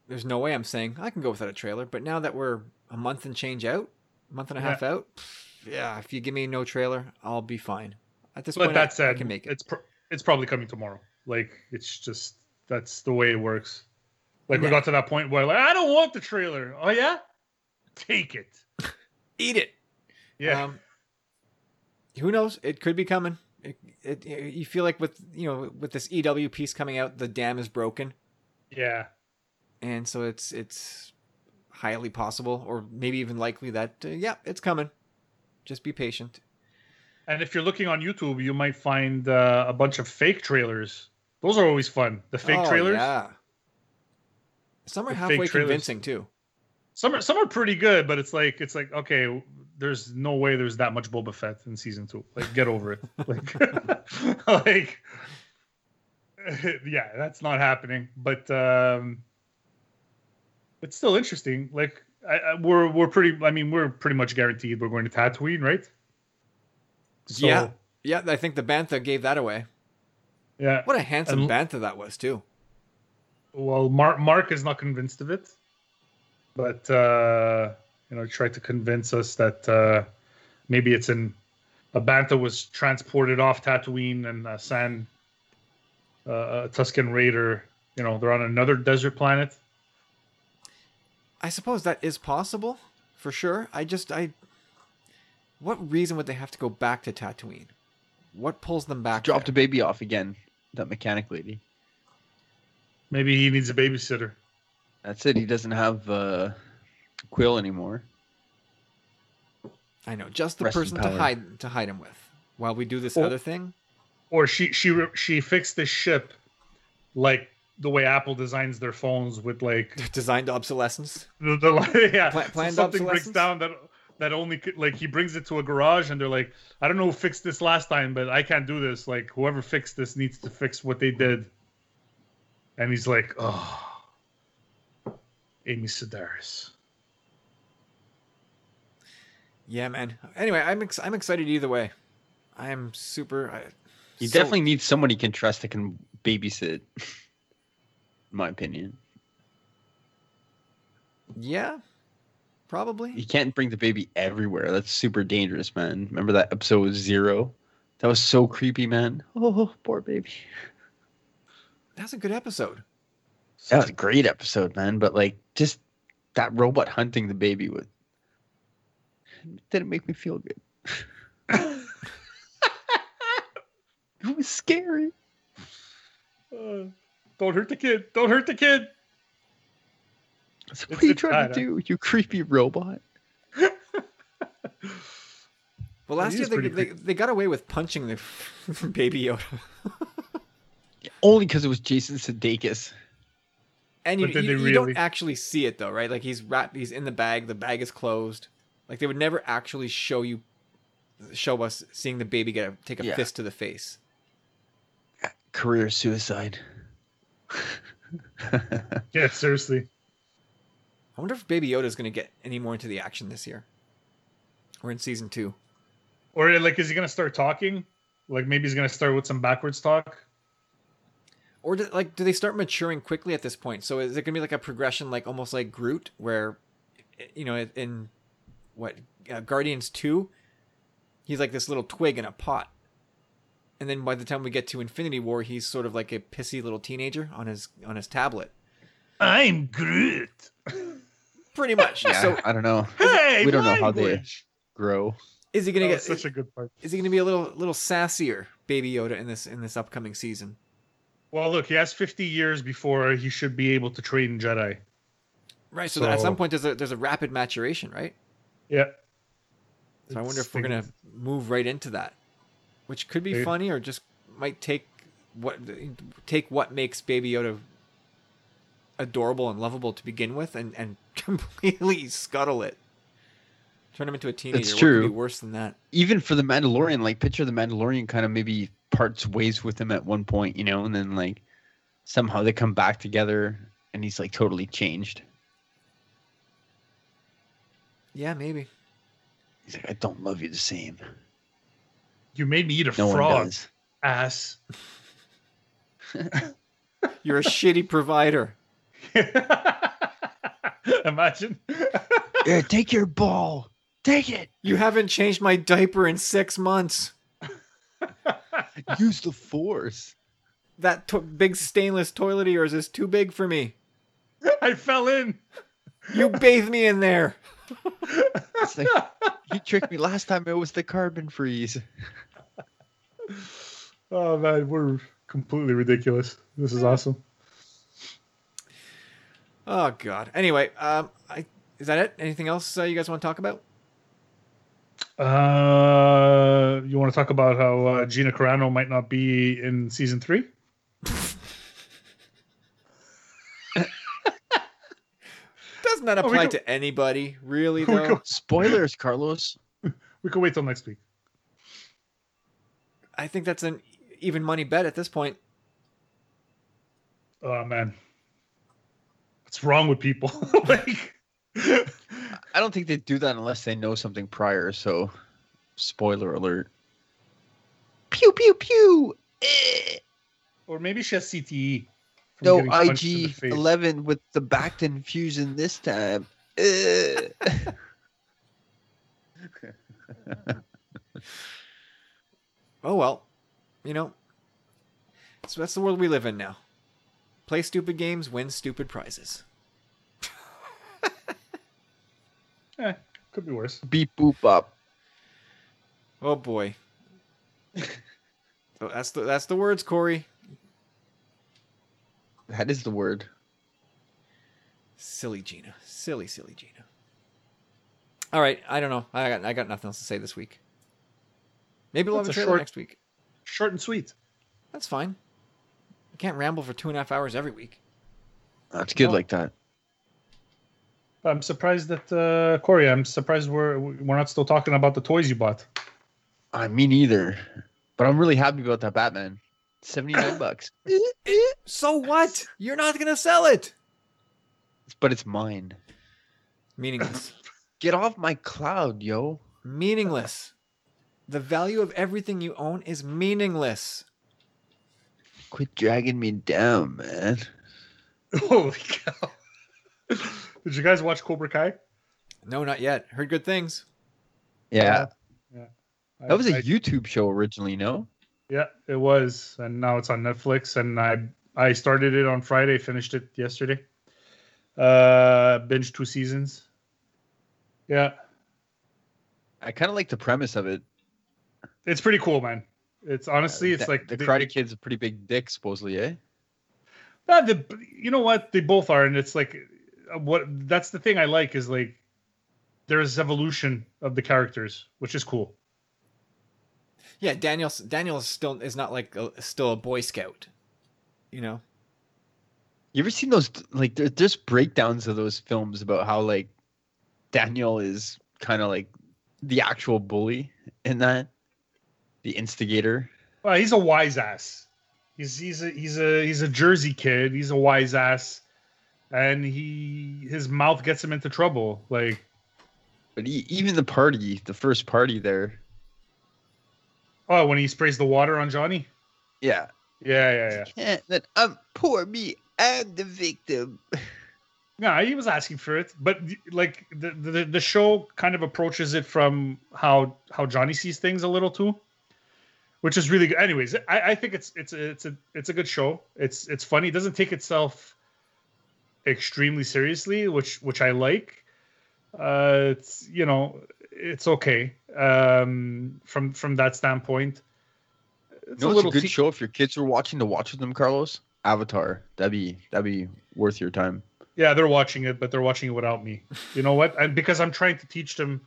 there's no way I'm saying I can go without a trailer. But now that we're a month and change out, a month and a half out, pff, yeah. If you give me no trailer, I'll be fine. At this But point, I- that said, I can make it. it's pr- it's probably coming tomorrow. Like it's just that's the way it works. Like we got to that point where like I don't want the trailer. Oh yeah, take it. Eat it. Yeah, Um, who knows? It could be coming. It, it, you feel like with you know with this EW piece coming out, the dam is broken, yeah. And so it's it's highly possible, or maybe even likely that uh, yeah, it's coming. Just be patient. And if you're looking on YouTube, you might find uh, a bunch of fake trailers. Those are always fun. The fake Oh, trailers. Yeah. Some are The halfway convincing too. Some are some are pretty good, but it's like it's like okay, there's no way there's that much Boba Fett in season two. Like get over it. like like yeah, that's not happening. But um it's still interesting. Like I, I, we're we're pretty. I mean, we're pretty much guaranteed we're going to Tatooine, right? So, Yeah. Yeah, I think the bantha gave that away. yeah. What a handsome And- bantha that was too. Well, Mark Mark is not convinced of it, but uh you know, tried to convince us that uh, maybe it's in a bantha was transported off Tatooine and a sand uh, a Tusken Raider. You know, they're on another desert planet. I suppose that is possible, for sure. I just I. What reason would they have to go back to Tatooine? What pulls them back? Dropped there? a baby off again. That mechanic lady. Maybe he needs a babysitter. That's it. He doesn't have uh, Kuiil anymore. I know, just the Rest person to hide to hide him with, while we do this Oh. other thing. Or she she she fixed the ship like the way Apple designs their phones with like Designed obsolescence. the, the yeah Pla- so planned something breaks down that that only like he brings it to a garage and they're like I don't know who fixed this last time but I can't do this like whoever fixed this needs to fix what they did and he's like oh Amy Sedaris Yeah, man. Anyway, I'm ex- I'm excited either way. I am super. I, He so- definitely needs someone he can trust that can babysit. My opinion, Yeah, probably. you can't bring the baby everywhere. That's super dangerous, man. Remember that episode with Zero? That was so creepy, man. Oh, poor baby. That's a good episode. That was a great episode, man. But like, just that robot hunting the baby would didn't make me feel good. it was scary. Uh, don't hurt the kid don't hurt the kid So It's- what are you trying bad, to do, you creepy robot? Well, last year they, they they got away with punching the baby Yoda, Only because it was Jason Sudeikis. and you, But did you, they you don't actually see it though, right? Like he's wrapped, he's in the bag, the bag is closed. Like they would never actually show you, show us seeing the baby get a, take a Yeah. fist to the face. Career suicide. yeah seriously. I wonder if Baby Yoda is going to get any more into the action this year, or in season two. or like is he gonna start talking? Like maybe he's gonna start with some backwards talk? Or do, like, do they start maturing quickly at this point? So is it gonna be like a progression, like almost like Groot, where, you know, in what uh, Guardians two, he's like this little twig in a pot, and then by the time we get to Infinity War, he's sort of like a pissy little teenager on his on his tablet, I'm Groot pretty much. yeah, So I don't know. hey We don't know how they- language. Grow. is he gonna that get? such a good part is he gonna be a little little sassier, Baby Yoda, in this in this upcoming season? well look he has 50 years before he should be able to train Jedi Right. So, that at some point there's a there's a rapid maturation, right? yeah So I wonder if we're gonna move right into that, which could be Maybe. funny or just might take what take what makes Baby Yoda adorable and lovable to begin with, and and completely scuttle it, turn him into a teenager. It's What could be true. worse than that? Even for the Mandalorian, like picture the Mandalorian kind of maybe parts ways with him at one point, you know, and then like somehow they come back together and he's like totally changed. Yeah, maybe. He's like, I don't love you the same. You made me eat a No frog ass You're a shitty provider. imagine Here, take your ball. Take it. You haven't changed my diaper in six months. Use the force. That to- big stainless toilet of yours is too big for me. I fell in You bathe me in there. It's like you tricked me last time. It was the carbon freeze. Oh man we're completely ridiculous this is awesome Oh God. Anyway, um, I is that it? Anything else uh, you guys want to talk about? Uh, you want to talk about how uh, Gina Carano might not be in season three? Doesn't that Oh, apply go- to anybody, really? Though go- Spoilers, Carlos. We can wait till next week. I think that's an even money bet at this point. Oh man, what's wrong with people? like, I don't think they do that unless they know something prior. So, spoiler alert. Pew pew pew. Eh. or maybe she has CTE. from No getting punched in the IG eleven with the Bactin fusion this time. Eh. oh well, you know, so that's the world we live in now. Play stupid games, win stupid prizes. Eh, could be worse. Beep boop up. Oh boy. so that's the that's the words, Corey. That is the word. Silly Gina. Silly, silly Gina. All right, I don't know. I got I got nothing else to say this week. Maybe we'll have That's a a trailer short- next week. Short and sweet. That's fine. I can't ramble for two and a half hours every week. That's good Oh. like that. I'm surprised that uh, Corey. I'm surprised we're we're not still talking about the toys you bought. I mean, neither. But I'm really happy about that Batman. 79 bucks. So what? You're not gonna sell it. But it's mine. Meaningless. Get off my cloud, yo. meaningless. The value of everything you own is meaningless. Quit dragging me down, man. Holy cow! Did you guys watch Cobra Kai? No, not yet. Heard good things. Yeah. Yeah. That was a I- YouTube show originally, no? Yeah, it was, and now it's on Netflix. And I I started it on Friday, finished it yesterday. Uh, binge two seasons. Yeah, I kind of like the premise of it. It's pretty cool, man. It's honestly, it's Uh, like the they- Karate they- Kid's a pretty big dick, supposedly, eh? Yeah, the, you know what? They both are, and it's like uh, what that's the thing I like is like there's evolution of the characters, which is cool. Yeah, Daniel. Daniel still is not like a, still a Boy Scout. You know. You ever seen those like there, there's breakdowns of those films about how like Daniel is kind of like the actual bully in that, the instigator. Well, he's a wise ass. He's he's a he's a he's a Jersey kid. He's a wise ass, and he his mouth gets him into trouble. Like But e even the party, the first party there, oh, when he sprays the water on Johnny. yeah, Yeah, yeah, yeah. yeah then um, poor me, I'm the victim. Yeah, he was asking for it, but like the, the the show kind of approaches it from how how Johnny sees things a little too, which is really good. Anyways, I, I think it's it's a, it's a it's a good show. It's it's funny. It doesn't take itself extremely seriously, which which I like. Uh, it's you know it's okay um, from from that standpoint. It's You know, it's a good te- show if your kids are watching to watch with them, Carlos. Avatar, that'd be that'd be worth your time. Yeah, they're watching it, but they're watching it without me. You know what? And because I'm trying to teach them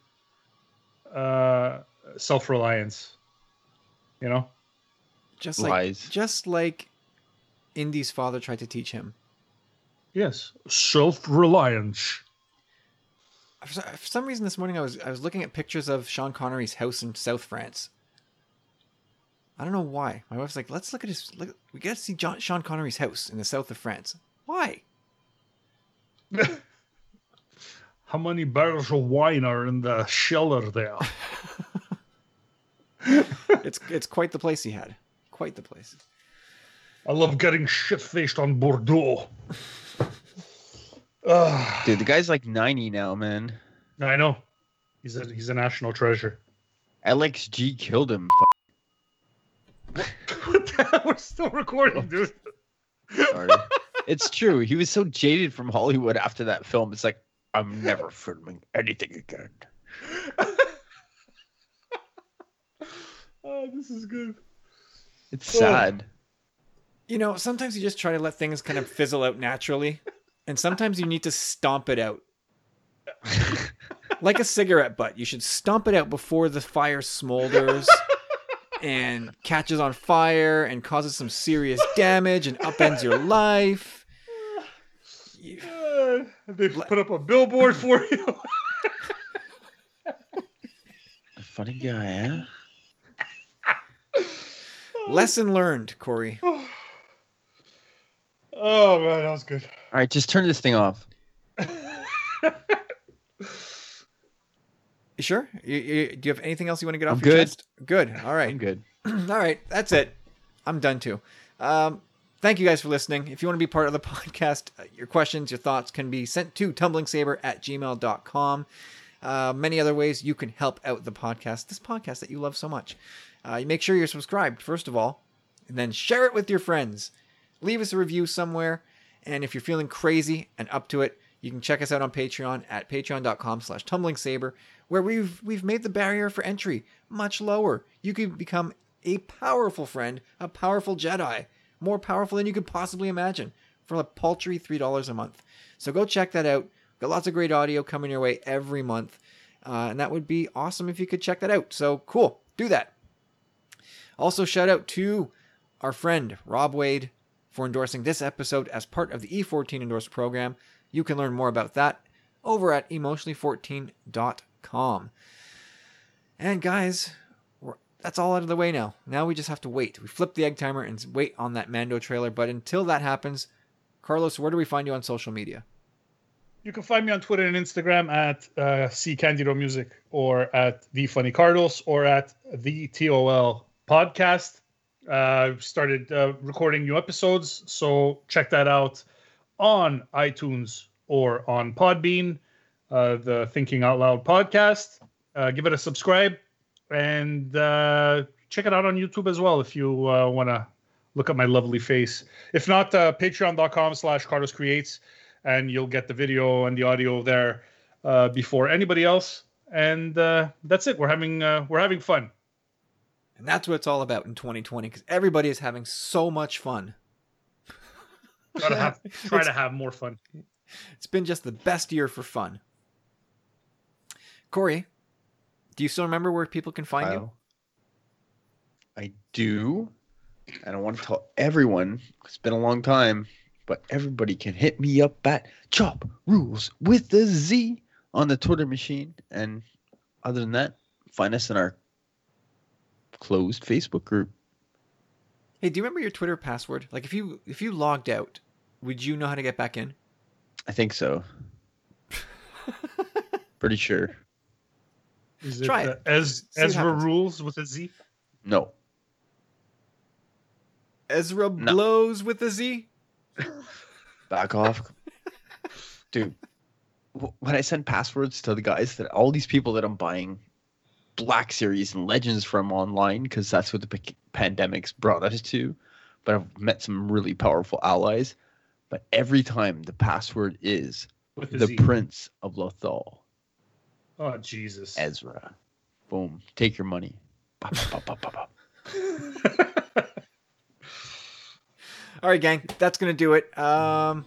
uh self-reliance. You know? Just like Lies. just like Indy's father tried to teach him. Yes. Self-reliance. For for some reason, this morning I was I was looking at pictures of Sean Connery's house in South France. I don't know why. My wife's like, "Let's look at his. Look, we got to see John, Sean Connery's house in the south of France." Why? How many barrels of wine are in the cellar there? It's it's quite the place he had. Quite the place. I love getting shit-faced on Bordeaux. Ugh. Dude, the guy's like 90 now, man. I know. He's a he's a national treasure. Alex G killed him. what the hell? We're still recording, dude. Sorry. it's true. He was so jaded from Hollywood after that film. It's like, I'm never filming anything again. Oh, this is good. It's Oh. sad. You know, sometimes you just try to let things kind of fizzle out naturally, and sometimes you need to stomp it out. like a cigarette butt, you should stomp it out before the fire smolders and catches on fire and causes some serious damage and upends your life. You- Uh, they put up a billboard for you. Funny guy, eh? Lesson learned, Corey. oh man, that was good. All right, just turn this thing off. You sure? You, you, do you have anything else you want to get off I'm your good. chest? Good. All right. I'm good. All right, that's it. I'm done too. Um, thank you guys for listening. If you want to be part of the podcast, uh, your questions, your thoughts can be sent to tumblingsaber at gmail.com. uh, many other ways you can help out the podcast, this podcast that you love so much. Uh, you make sure you're subscribed, first of all, and then share it with your friends. Leave us a review somewhere, and if you're feeling crazy and up to it, you can check us out on Patreon at patreon.com slash tumblingsaber, where we've we've made the barrier for entry much lower. You can become a powerful friend, a powerful Jedi, more powerful than you could possibly imagine, for a paltry $3 a month. So go check that out. Got lots of great audio coming your way every month. Uh, and that would be awesome if you could check that out. So cool. Do that. Also, shout out to our friend Rob Wade for endorsing this episode as part of the E14 endorsed program. You can learn more about that over at emotionally14.com. And guys, that's all out of the way now. Now we just have to wait. We flip the egg timer and wait on that Mando trailer. But until that happens, Carlos, where do we find you on social media? You can find me on Twitter and Instagram at uh, C Candido Music or at the Funny Carlos or at the TOL podcast. Uh, I've started uh, recording new episodes, so check that out on iTunes or on Podbean, uh, the Thinking Out Loud podcast. Uh, give it a subscribe and uh, check it out on YouTube as well if you uh, want to look at my lovely face. If not, uh, patreon.com slash Carlos Creates, and you'll get the video and the audio there uh, before anybody else. And uh, that's it. We're having uh, we're having fun. And that's what it's all about in 2020 because everybody is having so much fun. Gotta have try to have more fun. It's been just the best year for fun. Corey, do you still remember where people can find you? Kyle? I do. And I want to tell everyone, it's been a long time, but everybody can hit me up at Chop Rules with the Z on the Twitter machine. And other than that, find us in our closed Facebook group. Hey, do you remember your Twitter password? Like if you if you logged out, would you know how to get back in? I think so. Pretty sure. Is it Try uh, it. Ez- Ezra rules with a Z? No. Ezra No. blows with a Z. Back off. Dude, when I send passwords to the guys that all these people that I'm buying Black Series and Legends from online, because that's what the p- pandemic's brought us to, but I've met some really powerful allies. But every time the password is With the Z. Prince of Lothal, Oh Jesus. Ezra. Boom. Take your money. All right, gang, that's gonna do it. Um,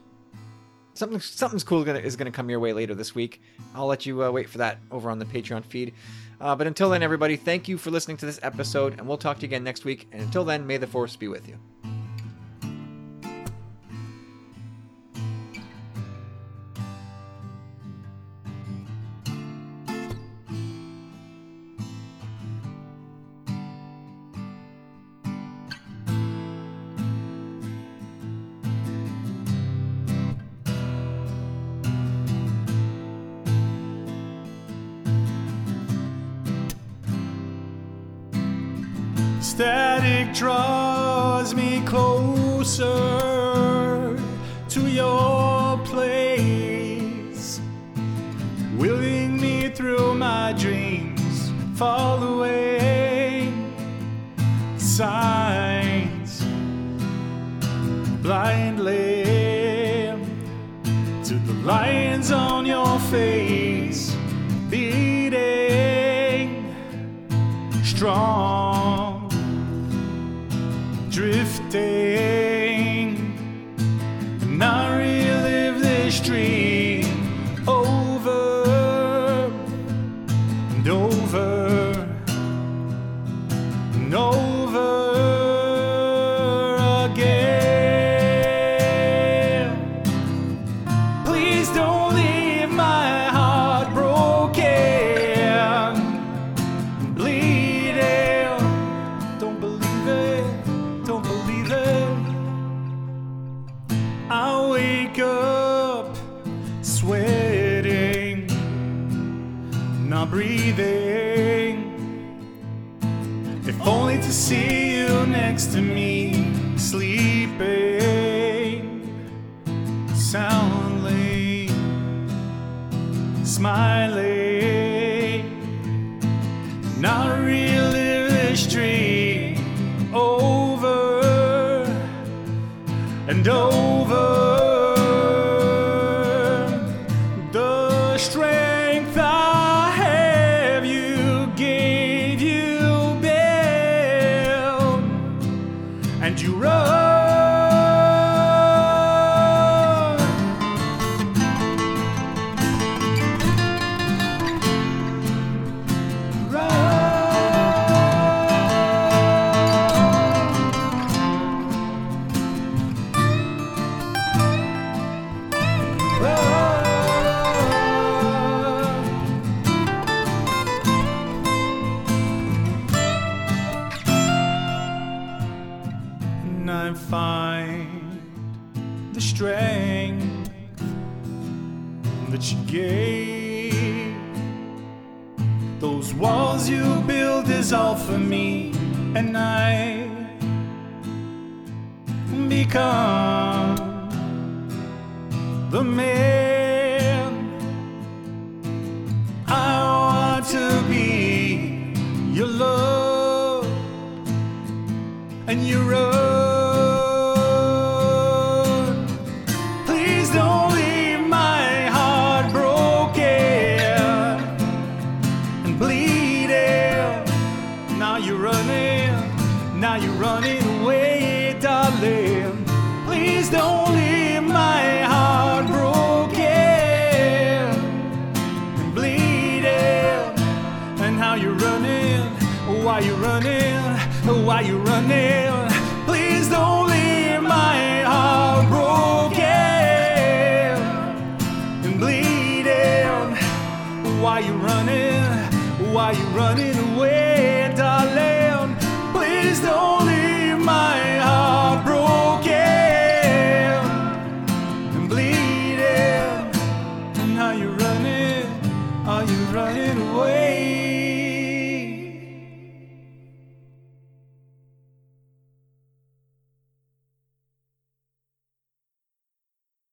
something something's cool gonna, is gonna come your way later this week. I'll let you uh, wait for that over on the Patreon feed. Uh, but until then, everybody, thank you for listening to this episode, and we'll talk to you again next week. And until then, may the force be with you. Breathing. If only to see you next to me, sleeping soundly, smiling. I become the man